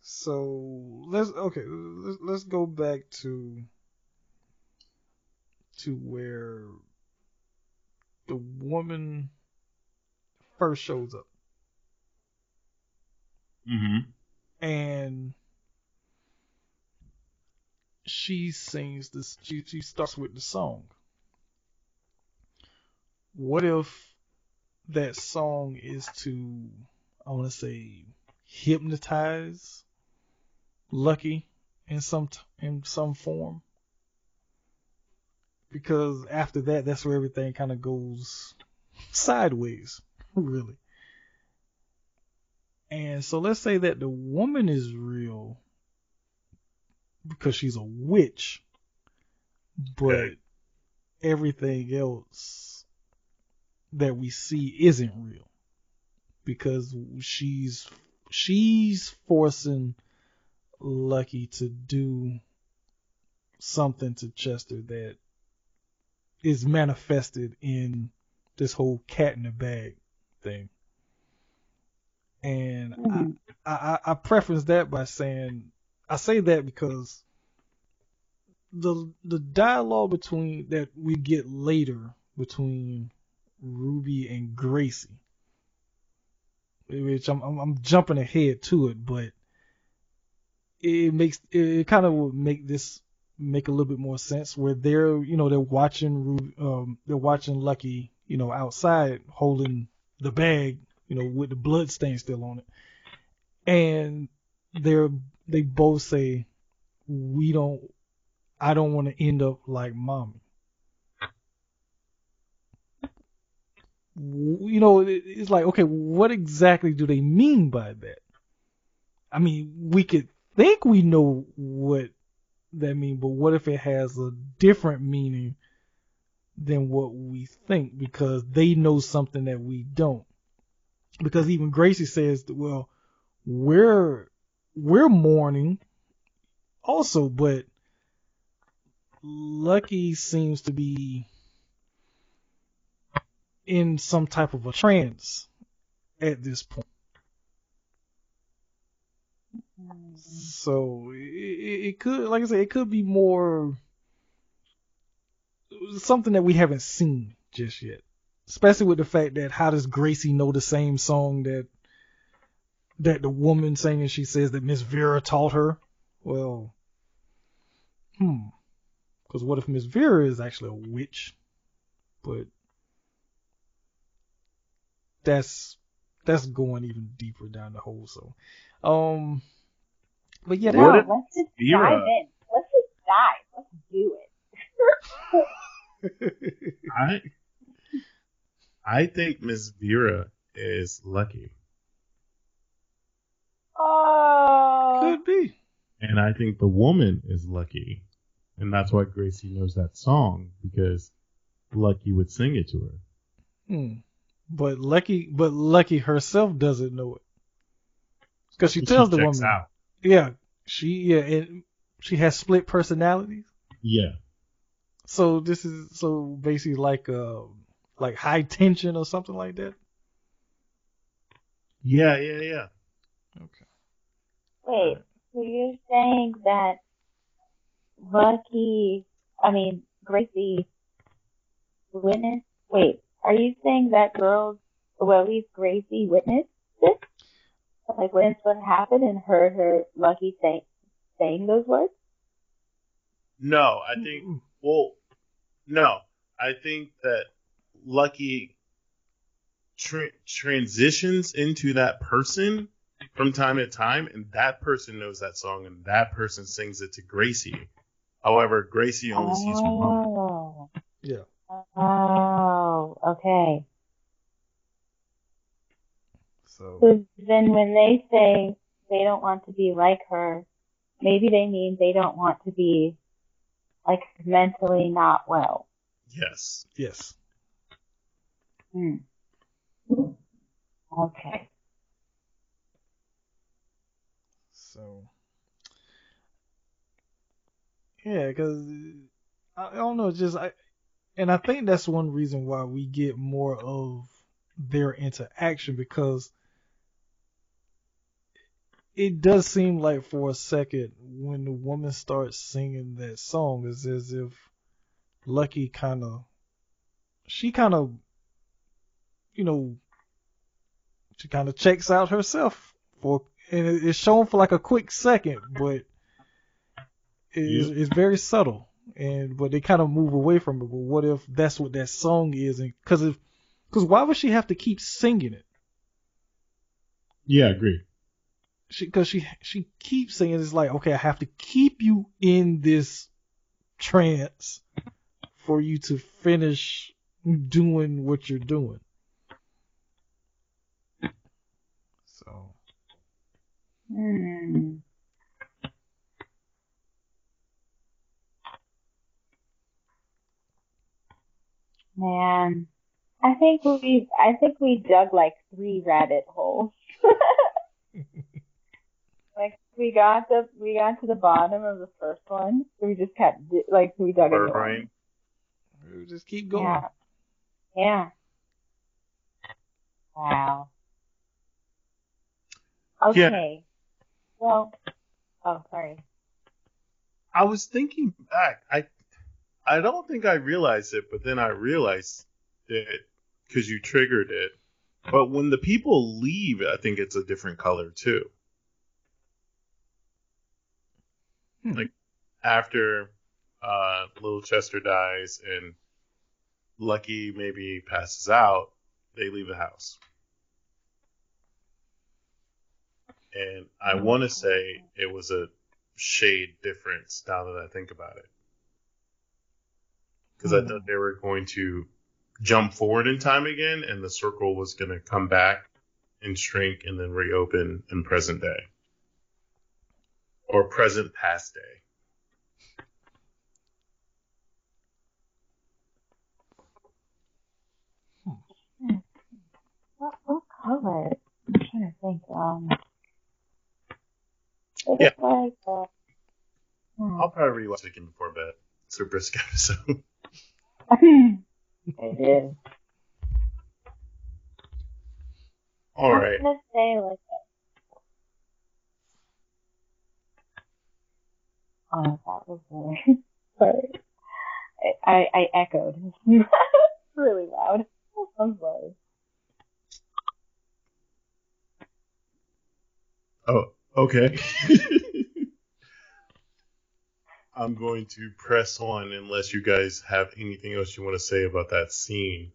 So let's okay. Let's, let's go back to to where the woman first shows up, Mm-hmm. and she sings this. She she starts with the song. What if that song is to, I want to say, hypnotize Lucky in some in some form? Because after that, that's where everything kind of goes sideways, really. And so let's say that the woman is real because she's a witch, but Okay. everything else that we see isn't real because she's she's forcing Lucky to do something to Chester that is manifested in this whole cat in the bag thing. And Mhm. I, I, I preface that by saying I say that because the the dialogue between that we get later between Ruby and Gracie, which I'm I'm, I'm jumping ahead to it, but it makes it kind of make this make a little bit more sense where they're you know they're watching Ruby, um they're watching Lucky you know outside holding the bag you know with the blood stain still on it, and they're they both say we don't I don't want to end up like mommy. You know, it's like, okay, what exactly do they mean by that? I mean, we could think we know what that means, but what if it has a different meaning than what we think because they know something that we don't? Because even Gracie says, well, we're we're mourning also, but Lucky seems to be in some type of a trance at this point. So it, it could, like I said, it could be more something that we haven't seen just yet. Especially with the fact that how does Gracie know the same song that that the woman singing she says that Miss Vera taught her? Well, hmm. Because what if Miss Vera is actually a witch? But that's that's going even deeper down the hole. So, um, but yeah, What that, let's just Vera. dive in. Let's just dive. Let's do it. I I think Miss Vera is lucky, Oh. could be. and I think the woman is lucky, and that's why Gracie knows that song because Lucky would sing it to her. Hmm. But Lucky, but Lucky herself doesn't know it, because she tells the woman, out. yeah, she yeah, and she has split personalities. Yeah, So this is so basically like uh like high tension or something like that. yeah, yeah, yeah. Okay. Wait, so you're saying that Lucky, I mean, Gracie witnessed? Wait, are you saying that girls, well, at least Gracie witnessed this? Like, witnessed what happened and heard her Lucky say, saying those words? No, I think well, no, I think that Lucky tra- transitions into that person from time to time, and that person knows that song, and that person sings it to Gracie. However, Gracie only sees one. Oh. Yeah. Oh, okay. So So then when they say they don't want to be like her, maybe they mean they don't want to be like mentally not well. Yes. yes. Hmm. Okay. So yeah, because I, I don't know, just I, and I think that's one reason why we get more of their interaction because it does seem like for a second when the woman starts singing that song, it's as if Lucky kind of, she kind of, you know, she kind of checks out herself for, and it's shown for like a quick second, but it's, Yep. it's very subtle. And but they kind of move away from it. But what if that's what that song is? And because if, because why would she have to keep singing it? Yeah, I agree. she because she she keeps saying it's like okay I have to keep you in this trance for you to finish doing what you're doing. Hmm. Man, I think we I think we dug like three rabbit holes. like we got the we got to the bottom of the first one. So we just kept like we dug one. Burbrain. we'll just keep going. Yeah. Yeah. Wow. Yeah. Okay. Well, oh, sorry. I was thinking back. I I don't think I realized it, but then I realized it because you triggered it. But when the people leave, I think it's a different color too. Hmm. Like after uh, Little Chester dies and Lucky maybe passes out, they leave the house. And I want to say it was a shade difference now that I think about it. Because I Hmm. thought they were going to jump forward in time again and the circle was going to come back and shrink and then reopen in present day. Or present past day. What, what color? I'm trying to think. Um, it Yeah. looks like. Uh, hmm. I'll probably rewatch it again before bed. It's a brisk episode. it is. All I'm right. gonna say like. Oh, that was weird. Sorry. I, I echoed really loud. I'm sorry. Oh, okay. I'm going to press on unless you guys have anything else you want to say about that scene.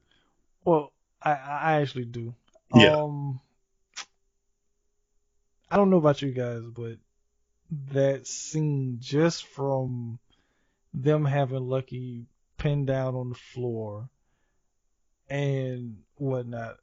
Well, I, I actually do. Yeah. Um, I don't know about you guys, but that scene just from them having Lucky pinned down on the floor and whatnot,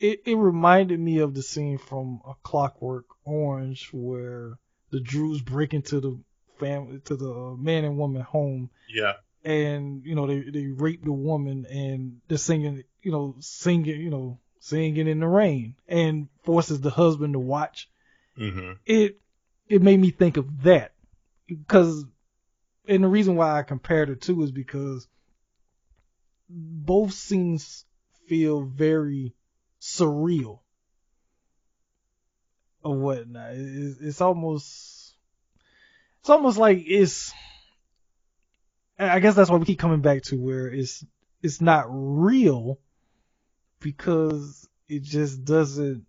it, it reminded me of the scene from A Clockwork Orange where the droogs break into the family, to the man and woman home Yeah. and you know they they rape the woman and they're singing you know singing you know singing in the rain and forces the husband to watch Mm-hmm. it it made me think of that because and the reason why I compared it to is because both scenes feel very surreal or whatnot. It's, it's almost it's almost like it's I guess that's why we keep coming back to where it's it's not real because it just doesn't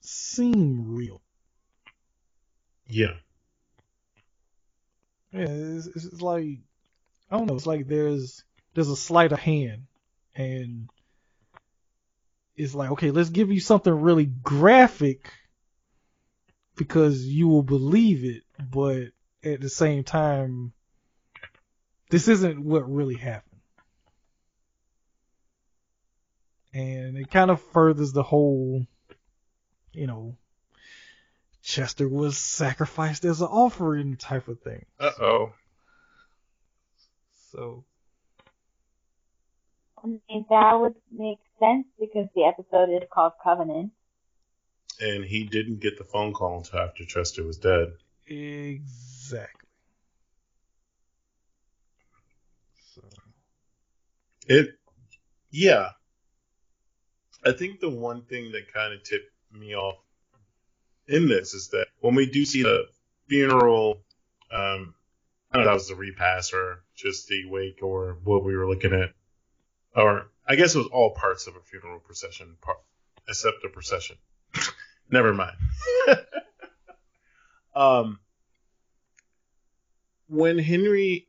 seem real. Yeah. Yeah, it's, it's like I don't know. It's like there's there's a sleight of hand, and it's like okay, let's give you something really graphic because you will believe it, but at the same time, this isn't what really happened. And it kind of furthers the whole, you know, Chester was sacrificed as an offering type of thing. Uh oh. So that would make sense because the episode is called Covenant. And he didn't get the phone call until after Chester was dead. exactly. So It, yeah. I think the one thing that kind of tipped me off in this is that when we do see the funeral, um, I don't know if that was the repass or just the wake or what we were looking at, or I guess it was all parts of a funeral procession, part, except the procession. Never mind. um, when Henry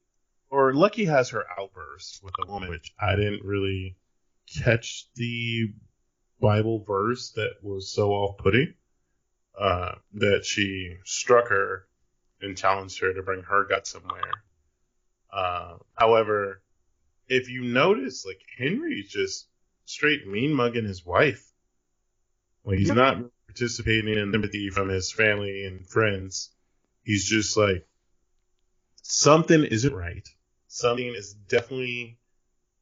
or Lucky has her outburst with a woman, which I didn't really catch the Bible verse that was so off-putting. Uh, that she struck her and challenged her to bring her gut somewhere. Uh, however, if you notice, like Henry's just straight mean mugging his wife. Like he's not participating in empathy from his family and friends. He's just like something isn't right. Something is definitely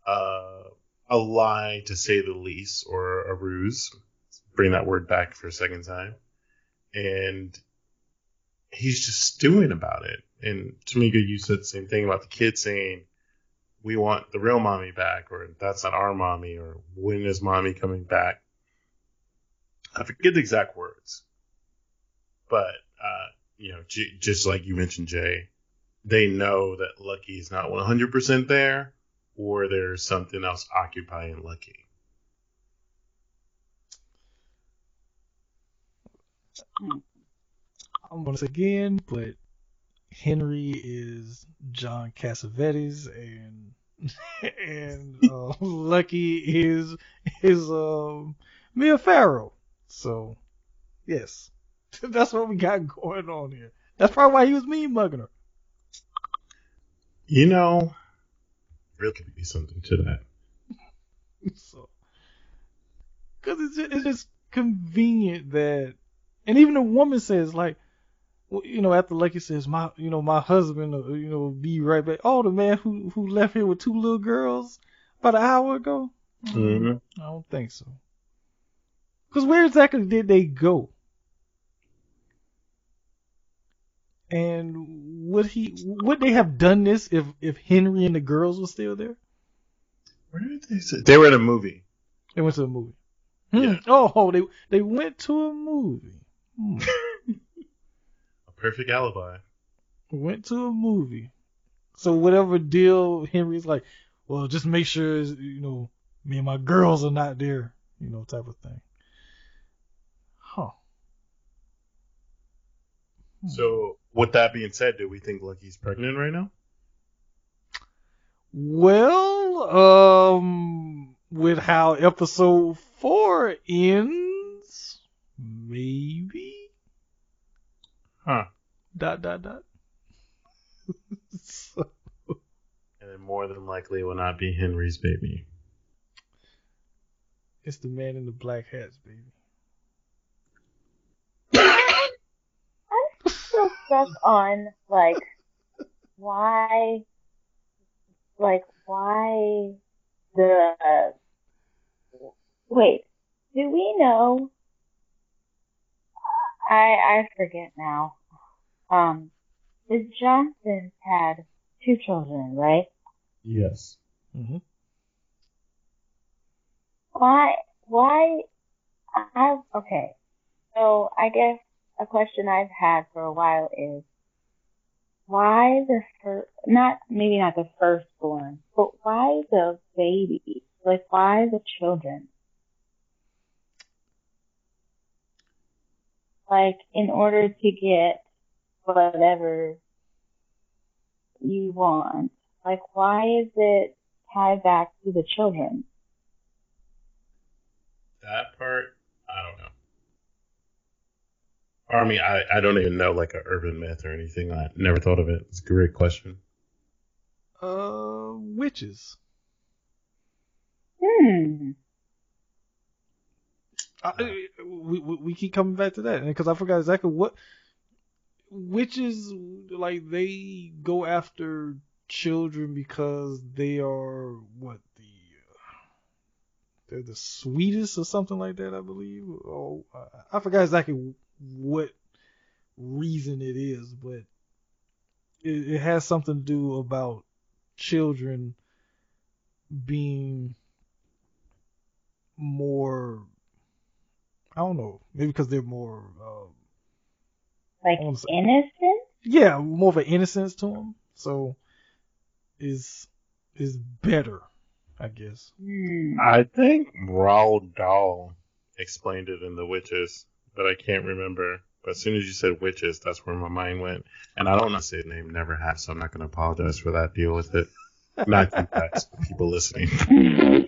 uh, a lie, to say the least, or a ruse. Bring that word back for a second time. And he's just stewing about it. And Tamika, you said the same thing about the kid saying, we want the real mommy back, or that's not our mommy, or when is mommy coming back? I forget the exact words. But, uh, you know, j- just like you mentioned, Jay, they know that Lucky is not 100% there, or there's something else occupying Lucky. Gonna say again, but Henry is John Cassavetes and and uh, Lucky is is um Mia Farrow. So yes, that's what we got going on here. That's probably why he was mean mugging her. You know, really could be something to that. So, because it's it's just convenient that, and even the woman says like, well, you know, after Lucky says my, you know, my husband, uh, you know, be right back. Oh, the man who who left here with two little girls about an hour ago. Mhm. I don't think so. Because where exactly did they go? And would he would they have done this if if Henry and the girls were still there? Where did they say? They were in a movie. They went to a movie. Hmm. Yeah. Oh, oh, they they went to a movie. Hmm. Perfect alibi. went to a movie. So whatever deal Henry's like, well, just make sure you know me and my girls are not there, you know, type of thing. Huh. Hmm. So, with that being said, do we think Lucky's pregnant right now? Well, um, with how episode four ends, maybe. Huh. Dot dot dot. so, And then more than likely it will not be Henry's baby. it's the man in the black hats, baby. I'm still stuck on like why, like why the wait. Do we know? I I forget now. Um, the Johnsons had two children, right? Yes. Mm-hmm. Why? Why? I okay. So I guess a question I've had for a while is why the first, not maybe not the firstborn, but why the baby? Like why the children? Like in order to get whatever you want, like why is it tied back to the children? That part, I don't know. Or, I mean, I, I don't even know like a urban myth or anything. I never thought of it. It's a great question. Uh, witches. Hmm. I, we, we we keep coming back to that because I forgot exactly what witches like they go after children because they are what the they're the sweetest or something like that I believe? Oh I, forgot exactly what reason it is but it, it has something to do about children being more I don't know maybe because they're more um, Like I innocent? yeah, more of an innocence to them. So is is better, I guess. Hmm. I think Roald Dahl explained it in The Witches, but I can't remember. But as soon as you said witches, that's where my mind went. And I don't know say the name, never have, so I'm not going to apologize for that. Deal with it. Not you guys, the people listening.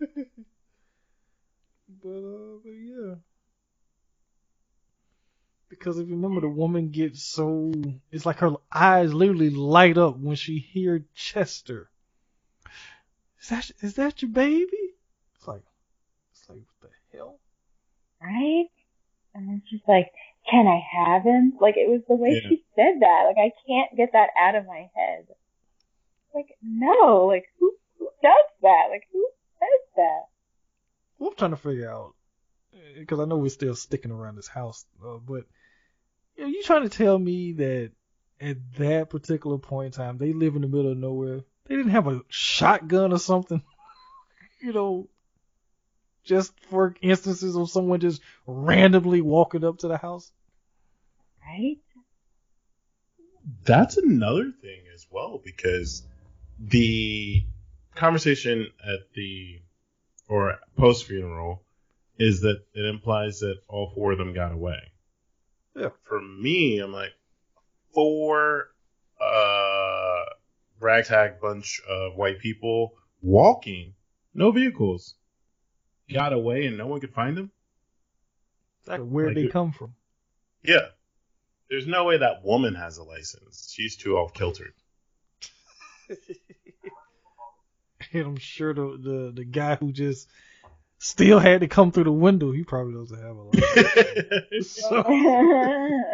But uh, but yeah. Because if you remember, the woman gets so it's like her eyes literally light up when she hear Chester. Is that is that your baby? It's like it's like what the hell? right? And then she's like, "Can I have him?" Like it was the way Yeah. she said that. Like I can't get that out of my head. Like no, like who, who does that? Like who says that? Well, I'm trying to figure out because I know we're still sticking around this house, uh, but you trying to tell me that at that particular point in time they live in the middle of nowhere? They didn't have a shotgun or something, you know, just for instances of someone just randomly walking up to the house. Right? That's another thing as well because the conversation at the or post funeral is that it implies that all four of them got away. Yeah. For me, I'm like four uh ragtag bunch of white people walking, no vehicles, got away and no one could find them. Like, where'd Like they come from? Yeah. There's no way that woman has a license. She's too off kilter. And I'm sure the, the the guy who just still had to come through the window, he probably doesn't have a license. so,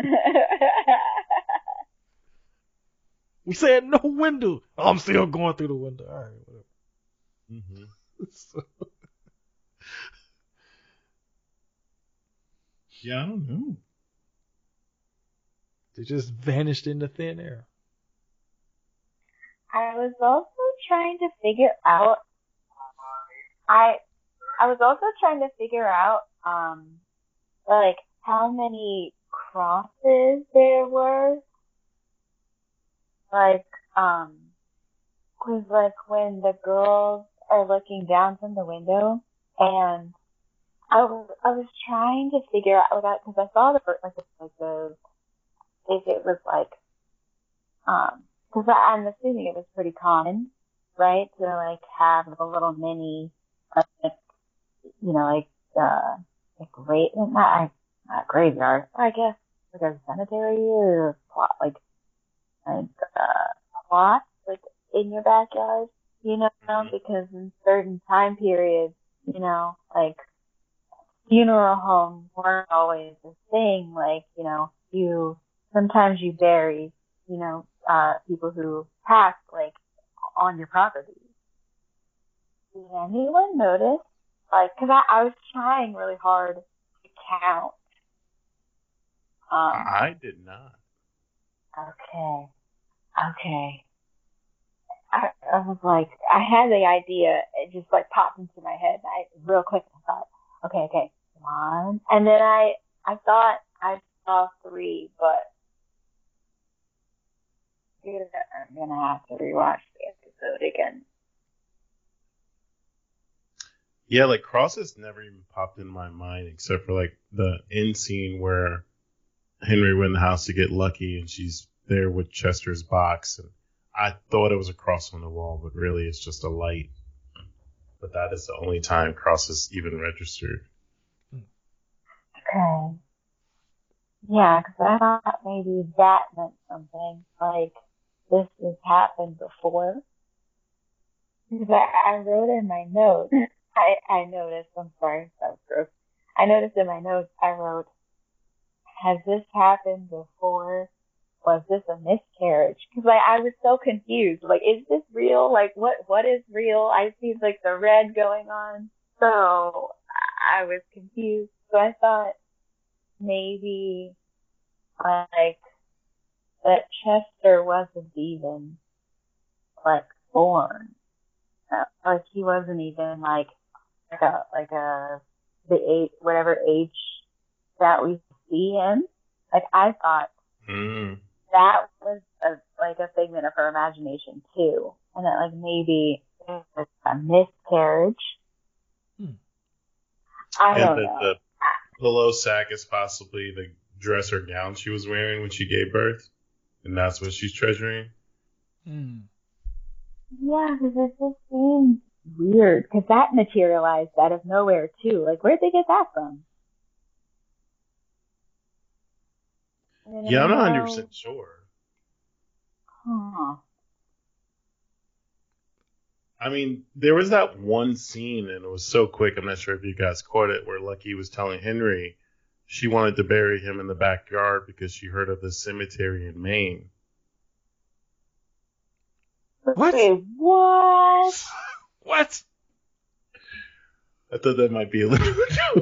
we said no window. Oh, I'm still going through the window. All right, whatever. hmm So, Yeah, I don't know. they just vanished into thin air. I was also trying to figure out. I I was also trying to figure out um like how many crosses there were. Like, um, was like when the girls are looking down from the window and I was, I was trying to figure out that because I saw the like like the if it was like um because I'm assuming it was pretty common, right, to like have a little mini, you know, like uh like great not not graveyard, I guess like a cemetery or plot like like uh plot like in your backyard, you know, Mhm. because in certain time periods, you know, like funeral homes weren't always a thing. Like, you know, you sometimes you bury, you know, uh, people who passed like on your property. Did anyone notice? Like, cause I, I was trying really hard to count. Um, I did not. okay, okay. I, I was like, I had the idea, it just like popped into my head. I real quick, I thought, okay, okay, one, and then I, I thought I saw three, but I'm gonna have to rewatch the episode again. Yeah, like crosses never even popped in my mind except for like the end scene where Henry went in the house to get lucky and she's there with Chester's box and I thought it was a cross on the wall, but really it's just a light. But that is the only time crosses even registered. Okay. Yeah, because I thought maybe that meant something. Like, this has happened before. Because I, I wrote in my notes, I, I noticed, I'm sorry, that was gross. I noticed in my notes, I wrote, has this happened before? Was this a miscarriage? Because like I was so confused. Like, is this real? Like, what what is real? I see like the red going on, so I was confused. So I thought maybe like that Chester wasn't even like born. Like he wasn't even like like a like a the age whatever age that we see him. Like I thought Mm. that was a like a figment of her imagination too, and that like maybe it was a miscarriage. Hmm. I And don't that know. the pillow sack is possibly the dress or gown she was wearing when she gave birth. And that's what she's treasuring. Hmm. Yeah, because it just seems weird. Because that materialized out of nowhere too. Like, where'd they get that from? Yeah, I'm not 100% sure. Huh. I mean, there was that one scene, and it was so quick. I'm not sure if you guys caught it, where Lucky was telling Henry she wanted to bury him in the backyard because she heard of the cemetery in Maine. What? Wait, what? What? I thought that might be a little.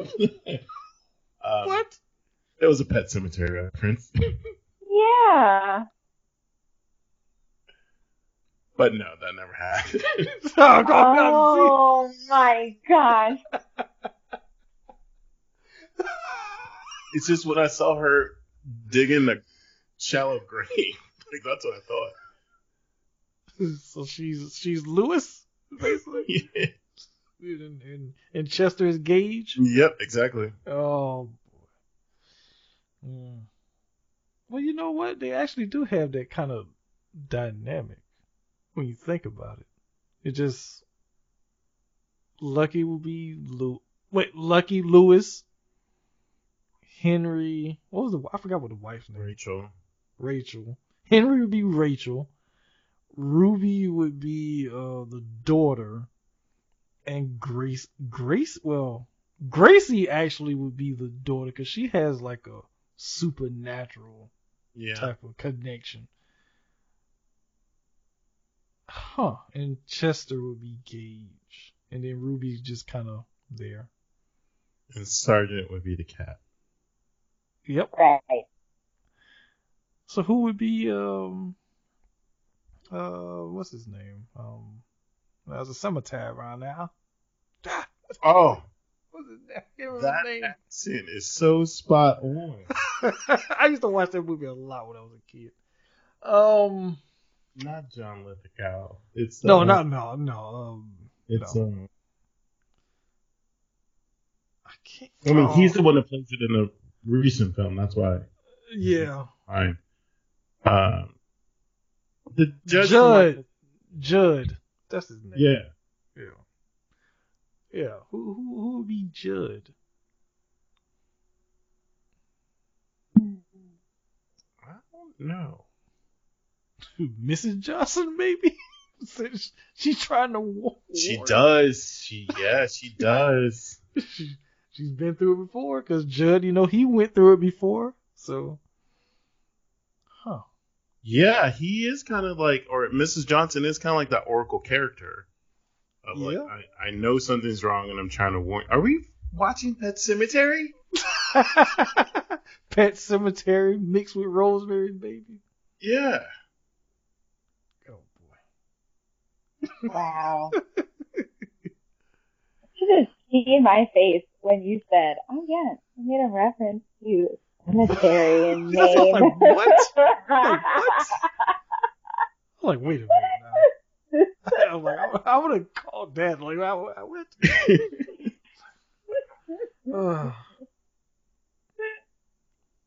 um, What? It was a pet cemetery reference, Yeah. but no, that never happened. Oh, go Oh my gosh. it's just when I saw her digging the shallow grave, like that's what I thought. So she's she's Louis, basically, Yeah. in, in, in Chester's Gage. Yep, exactly. Oh boy. Mm. Well, you know what? They actually do have that kind of dynamic when you think about it. It just Lucky will be Lu. Wait, Lucky Louis. Henry. What was the? I forgot what the wife's name. Rachel. Rachel. Henry would be Rachel. Ruby would be uh, the daughter, and Grace. Grace. Well, Gracie actually would be the daughter because she has like a supernatural Yeah. type of connection. Huh. And Chester would be Gage, and then Ruby's just kind of there. And Sergeant would be the cat. Yep. Right. So who would be um uh what's his name? Um there's a cemetery around now. Oh, What's his name? Give him that accent is so spot on. I used to watch that movie a lot when I was a kid. Um not John Lithgow. It's No, uh, not no, no. Um, It's no. um. I can't. I mean, oh, he's the one that plays it in the recent film. That's why. Yeah, Fine. Um. The judge. Jud. Jud. That's his name. Yeah. Yeah. Yeah. Who who who would be Jud? I don't know. Mrs. Johnson, maybe? Since She's trying to warn. She does. She yeah. She does. She, she's been through it before because Jud, you know, he went through it before. So, huh? Yeah, he is kind of like, or Mrs. Johnson is kind of like that Oracle character. Of like, I, I know something's wrong and I'm trying to warn. Are we watching Pet Sematary? Pet Sematary mixed with Rosemary's Baby. Yeah. Oh boy. Wow. you should have seen my face when you said, "Oh yeah, I made a reference to cemetery and I was name." like, what? Like, what? I'm like, wait a minute now. I'm like, I, I would have called that. Like, I, I went. Ugh.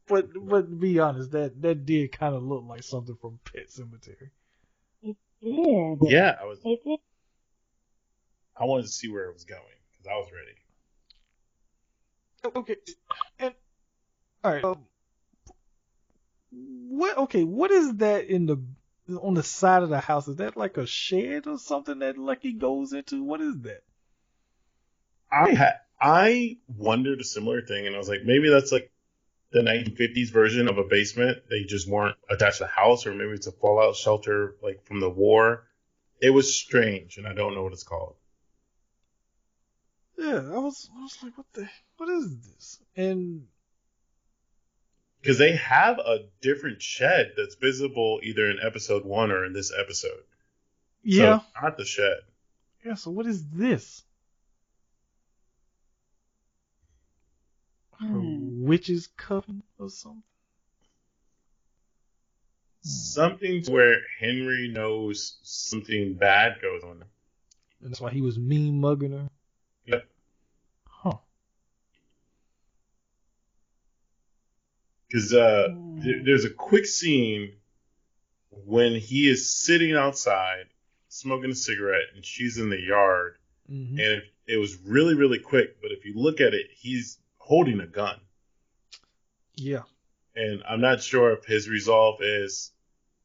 but but to be honest, that that did kind of look like something from Pet Sematary. It did. yeah, I was. It did. I wanted to see where it was going because I was ready. Okay, and all right. Um, what? Okay, what is that in the on the side of the house? Is that like a shed or something that Lucky goes into? What is that? I ha- I wondered a similar thing, and I was like, maybe that's like the 1950s version of a basement. They just weren't attached to the house, or maybe it's a fallout shelter like from the war. It was strange, and I don't know what it's called. Yeah, I was I was like, what the what is this? And Because they have a different shed that's visible either in episode one or in this episode. yeah, So not the shed. yeah. So what is this? A Hmm. witch's coven or something? Something where Henry knows something bad goes on. And that's why he was mean mugging her. Yep. Huh. Because uh, Hmm. there- there's a quick scene when he is sitting outside smoking a cigarette and she's in the yard. hmm And it was really, really quick. But if you look at it, he's holding a gun. Yeah. And I'm not sure if his resolve is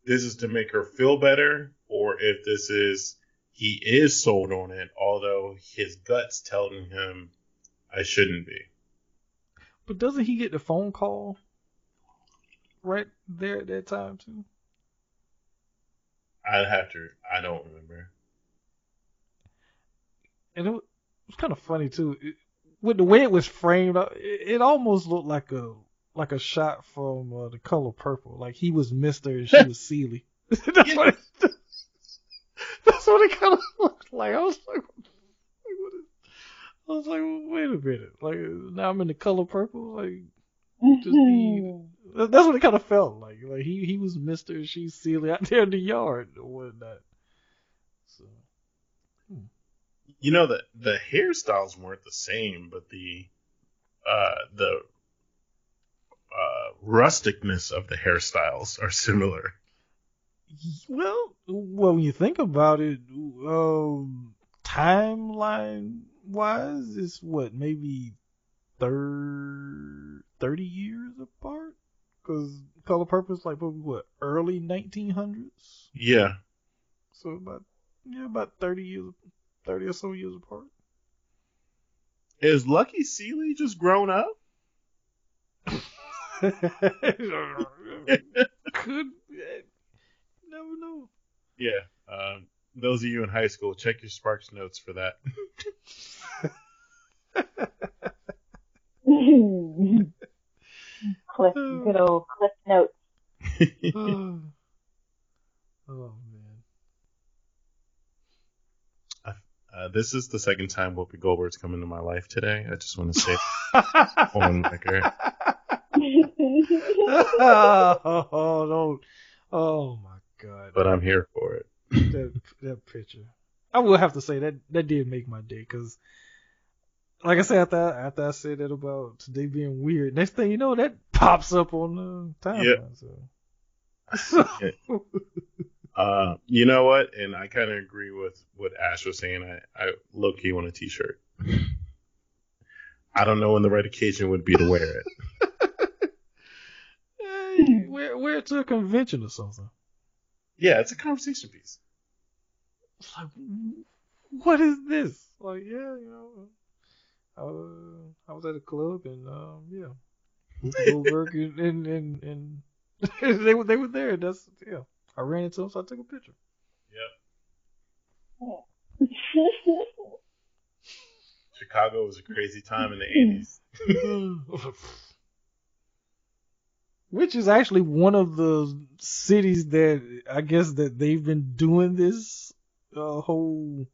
this is to make her feel better or if this is he is sold on it, although his gut's telling him I shouldn't be. But doesn't he get the phone call right there at that time too? I'd have to, I don't remember. And it was, kind of funny too. It, with the way it was framed, uh, it, it almost looked like a like a shot from uh, the color purple. Like he was Mister and she was Celie. that's what it, that's what it kind of looked like. I was like, I was like, wait a minute. Like now I'm in the color purple. Like just be That's what it kind of felt like. Like he he was Mister she's Celia out there in the yard or whatnot. So You know that the hairstyles weren't the same, but the uh, the uh, rusticness of the hairstyles are similar. well, well, when you think about it, um, timeline wise, it's what maybe thir- thirty years apart. Because Color Purple like what, what early 1900s, Yeah, so about yeah about 30 years, 30 or so years apart. is Lucky Celie just grown up? Could never know. Yeah. Um, those of you in high school, check your Sparks notes for that. Cliff, good old Cliff Notes. oh, oh man. Uh, this is the second time Whoopi Goldberg's come into my life today. I just want to say on record. oh, don't. Oh my god. but I'm here for it. that that picture. I will have to say that that did make my day because, like I said, after after I said that about today being weird, next thing you know, that pops up on the timeline. So. Uh, you know what? And I kind of agree with what Ash was saying. I, I low key want a T-shirt. I don't know when the right occasion would be to wear it. hey, wear wear it to a convention or something. Yeah, it's a conversation piece. It's like, what is this? Like, yeah, you know, I, was- I was at a club and um, yeah, Goldberg and and and, and they were they were there. That's yeah. I ran into them, so I took a picture. Yep. Chicago was a crazy time in the 80s. Which is actually one of the cities that I guess that they've been doing this uh, whole.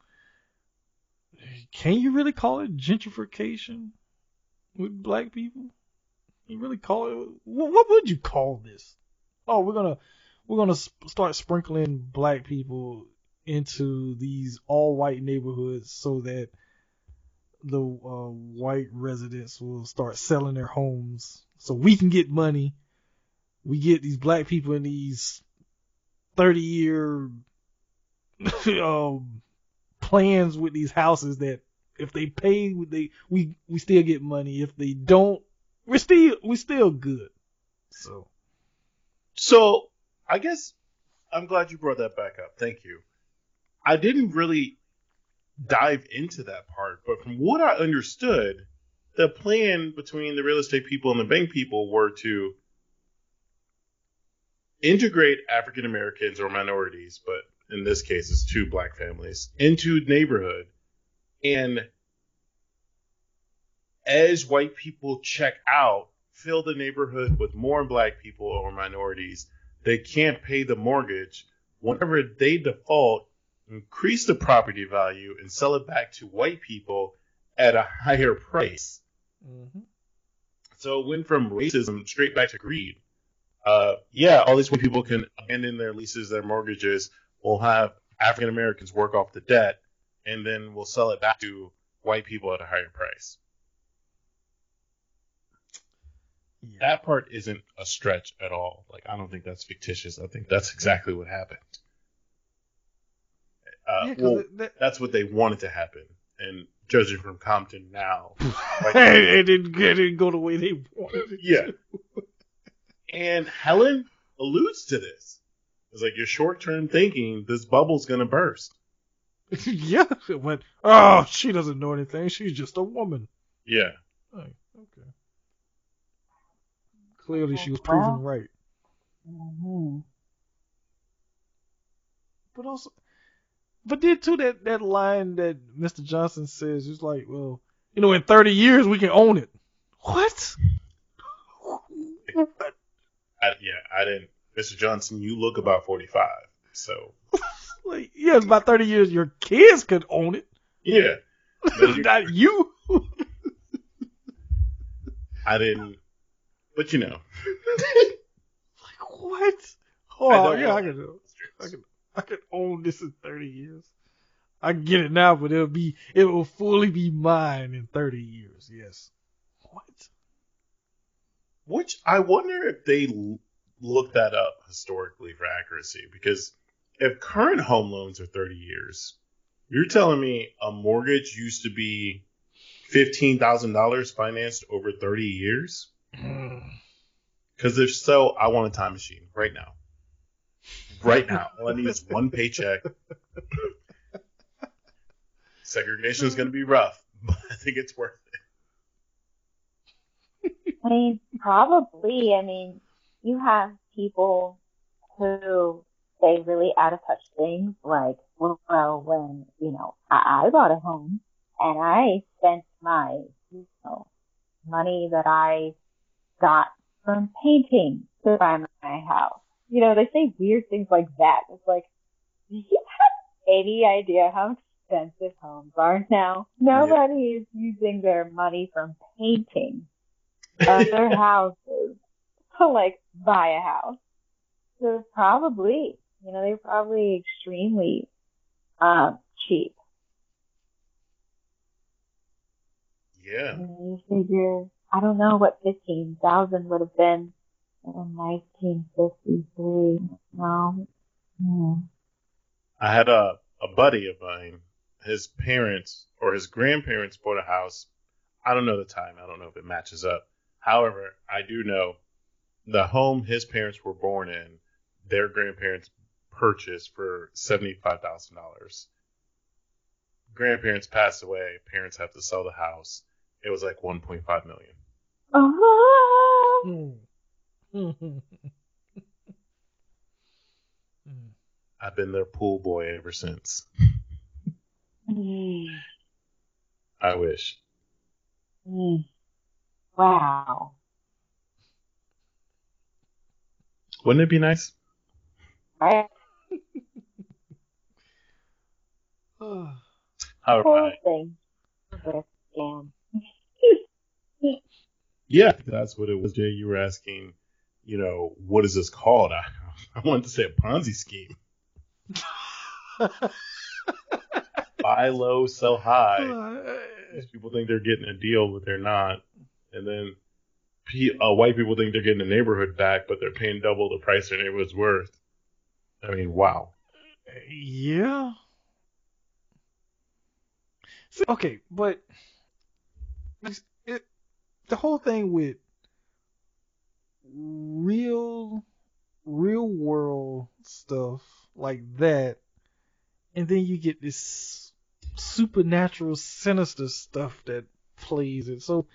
Can you really call it gentrification with black people? You really call it? What, would you call this? Oh, we're gonna we're gonna start sprinkling black people into these all white neighborhoods so that the uh, white residents will start selling their homes so we can get money. We get these black people in these 30 year um, plans with these houses that if they pay, they we we still get money. If they don't, we're still we're still good. So So, I guess I'm glad you brought that back up. Thank you. I didn't really dive into that part, but from what I understood, the plan between the real estate people and the bank people were to integrate African Americans or minorities, but in this case it's two black families, into neighborhood. And as white people check out, fill the neighborhood with more black people or minorities, they can't pay the mortgage. Whenever they default, increase the property value and sell it back to white people at a higher price. mhm. So it went from racism straight back to greed. Uh, yeah, all these white people can abandon their leases, their mortgages. We'll have African Americans work off the debt, and then we'll sell it back to white people at a higher price. yeah. That part isn't a stretch at all. Like I don't think that's fictitious. I think that's exactly what happened. Uh, Yeah, well, it- that- that's what they wanted to happen. And judging from Compton now, it, didn't, it didn't go the way they wanted it. Yeah. And Helen alludes to this. It's like your short term thinking, this bubble's gonna burst. yeah, it went. Oh, she doesn't know anything. She's just a woman. Yeah. Oh, okay. Clearly, she was proven right. Mhm. But also, but then too that that line that Mr. Johnson says is like, well, you know, in 30 years we can own it. What? What? I, yeah, I didn't. Mr. Johnson, you look about 45. So, Like, yeah, it's about 30 years your kids could own it, yeah. not you. I didn't. But you know. Like what? Oh I yeah. I can, I can, I can own this in 30 years. I can get it now, but it'll be, it will fully be mine in 30 years. Yes. What? Which I wonder if they l- looked that up historically for accuracy. Because if current home loans are 30 years, you're telling me a mortgage used to be $15,000 financed over 30 years? Mm. Because if so, I want a time machine right now. Right now. All I need is one paycheck. Segregation is going to be rough, but I think it's worth it. I mean, probably. I mean, you have people who say really out of touch things like, well, when, you know, I, I bought a home and I spent my, you know, money that I got from painting to buy my house. You know, they say weird things like that. It's like, do you have any idea how expensive homes are now? Nobody is using their money from painting other houses to like buy a house. So probably You know, they're probably extremely um, cheap. Yeah. And you figure, I don't know what 15,000 would have been in 1953. No. Hmm. I had a, a buddy of mine, his parents or his grandparents bought a house. I don't know the time. I don't know if it matches up. However, I do know the home his parents were born in, their grandparents purchased for $75,000. Grandparents passed away, parents have to sell the house. It was like 1.5 million. Oh. I've been their pool boy ever since. mm, I wish. mm. wow. Wouldn't it be nice? Hmm. All right. thing. What a scam. Yeah, that's what it was, Jay. You were asking, you know, what is this called? I, I wanted to say a Ponzi scheme. Buy low, sell high. These people think they're getting a deal, but they're not. And then uh, white people think they're getting the neighborhood back, but they're paying double the price their neighborhood's worth. I mean, wow. Yeah. See, okay, but it, the whole thing with real, real world stuff like that, and then you get this supernatural, sinister stuff that plays it. So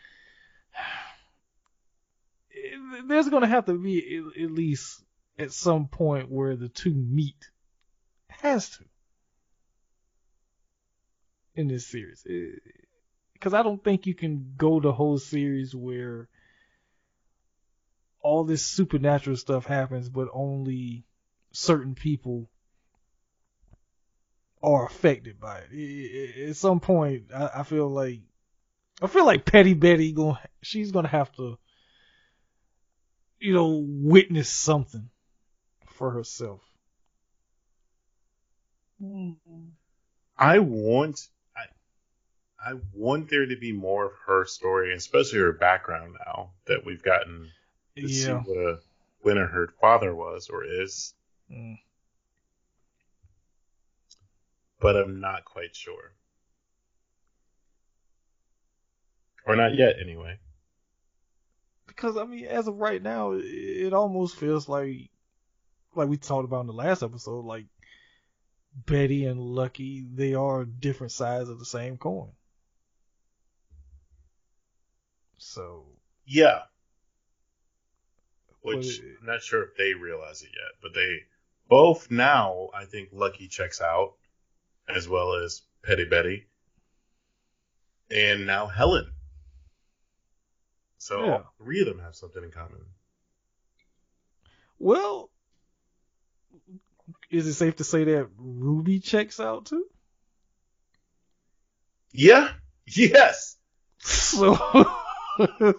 there's gonna have to be at, least at some point where the two meet. Has to in this series eh, because I don't think you can go the whole series where all this supernatural stuff happens, but only certain people are affected by it. At some point, I, I feel like I feel like Petty Betty going she's gonna have to, you know, witness something for herself. Mm. I want I I want there to be more of her story, especially her background now that we've gotten to see Yeah. what a winner her father was or is, Mm. but I'm not quite sure. Or not yet anyway. Because I mean, as of right now, it, it almost feels like, like we talked about in the last episode, like Betty and Lucky, they are different sides of the same coin. So, Yeah. Which it- I'm not sure if they realize it yet, but they both now I think Lucky checks out, as well as Petty Betty, and now Helen. So Yeah. three of them have something in common. well, is it safe to say that Ruby checks out too? Yeah. Yes. So,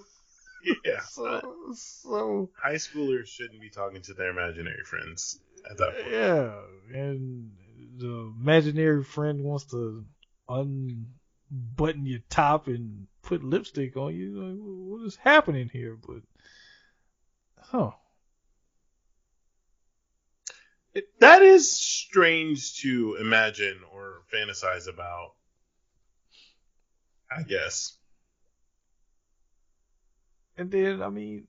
Yeah. so, so High schoolers shouldn't be talking to their imaginary friends at that point. Yeah, and the imaginary friend wants to unbutton your top and put lipstick on you. Like, what is happening here? But, huh? It- that is strange to imagine or fantasize about. I guess. And then, I mean,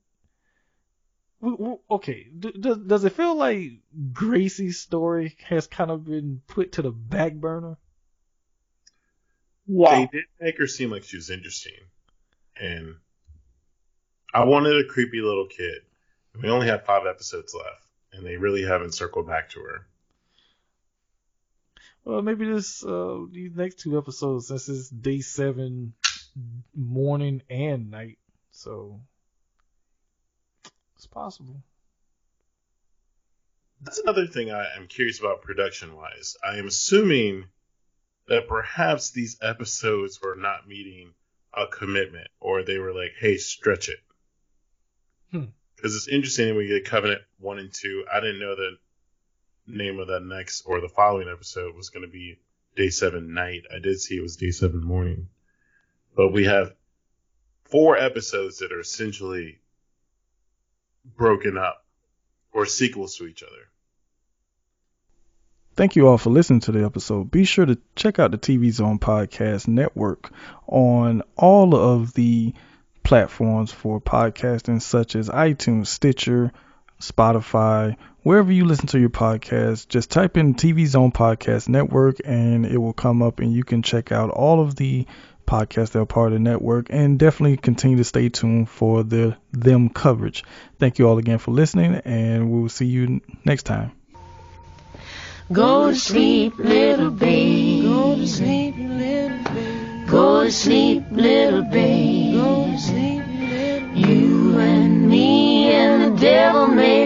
okay, does does it feel like Gracie's story has kind of been put to the back burner? Yeah. They did make her seem like she was interesting, and I wanted a creepy little kid. We only have five episodes left, and they really haven't circled back to her. Well, maybe this uh these next two episodes, since it's day seven, morning and night, so it's possible. That's another thing I am curious about production wise. I am assuming that perhaps these episodes were not meeting a commitment, or they were like, "Hey, stretch it." Hmm. Because it's interesting when we get Covenant one and two. I didn't know the name of that next or the following episode was going to be Day 7 Night. I did see it was Day 7 Morning. But we have four episodes that are essentially broken up or sequels to each other. Thank you all for listening to the episode. Be sure to check out the TV Zone Podcast Network on all of the platforms for podcasting, such as iTunes, Stitcher, Spotify, wherever you listen to your podcast. Just type in TV Zone Podcast Network and it will come up, and you can check out all of the podcasts that are part of the network. And definitely continue to stay tuned for the them coverage. Thank you all again for listening, and we will see you next time. Go to sleep, little baby. Go to sleep, little baby. Go to sleep, little baby. Go to sleep, little baby. You and me and the devil may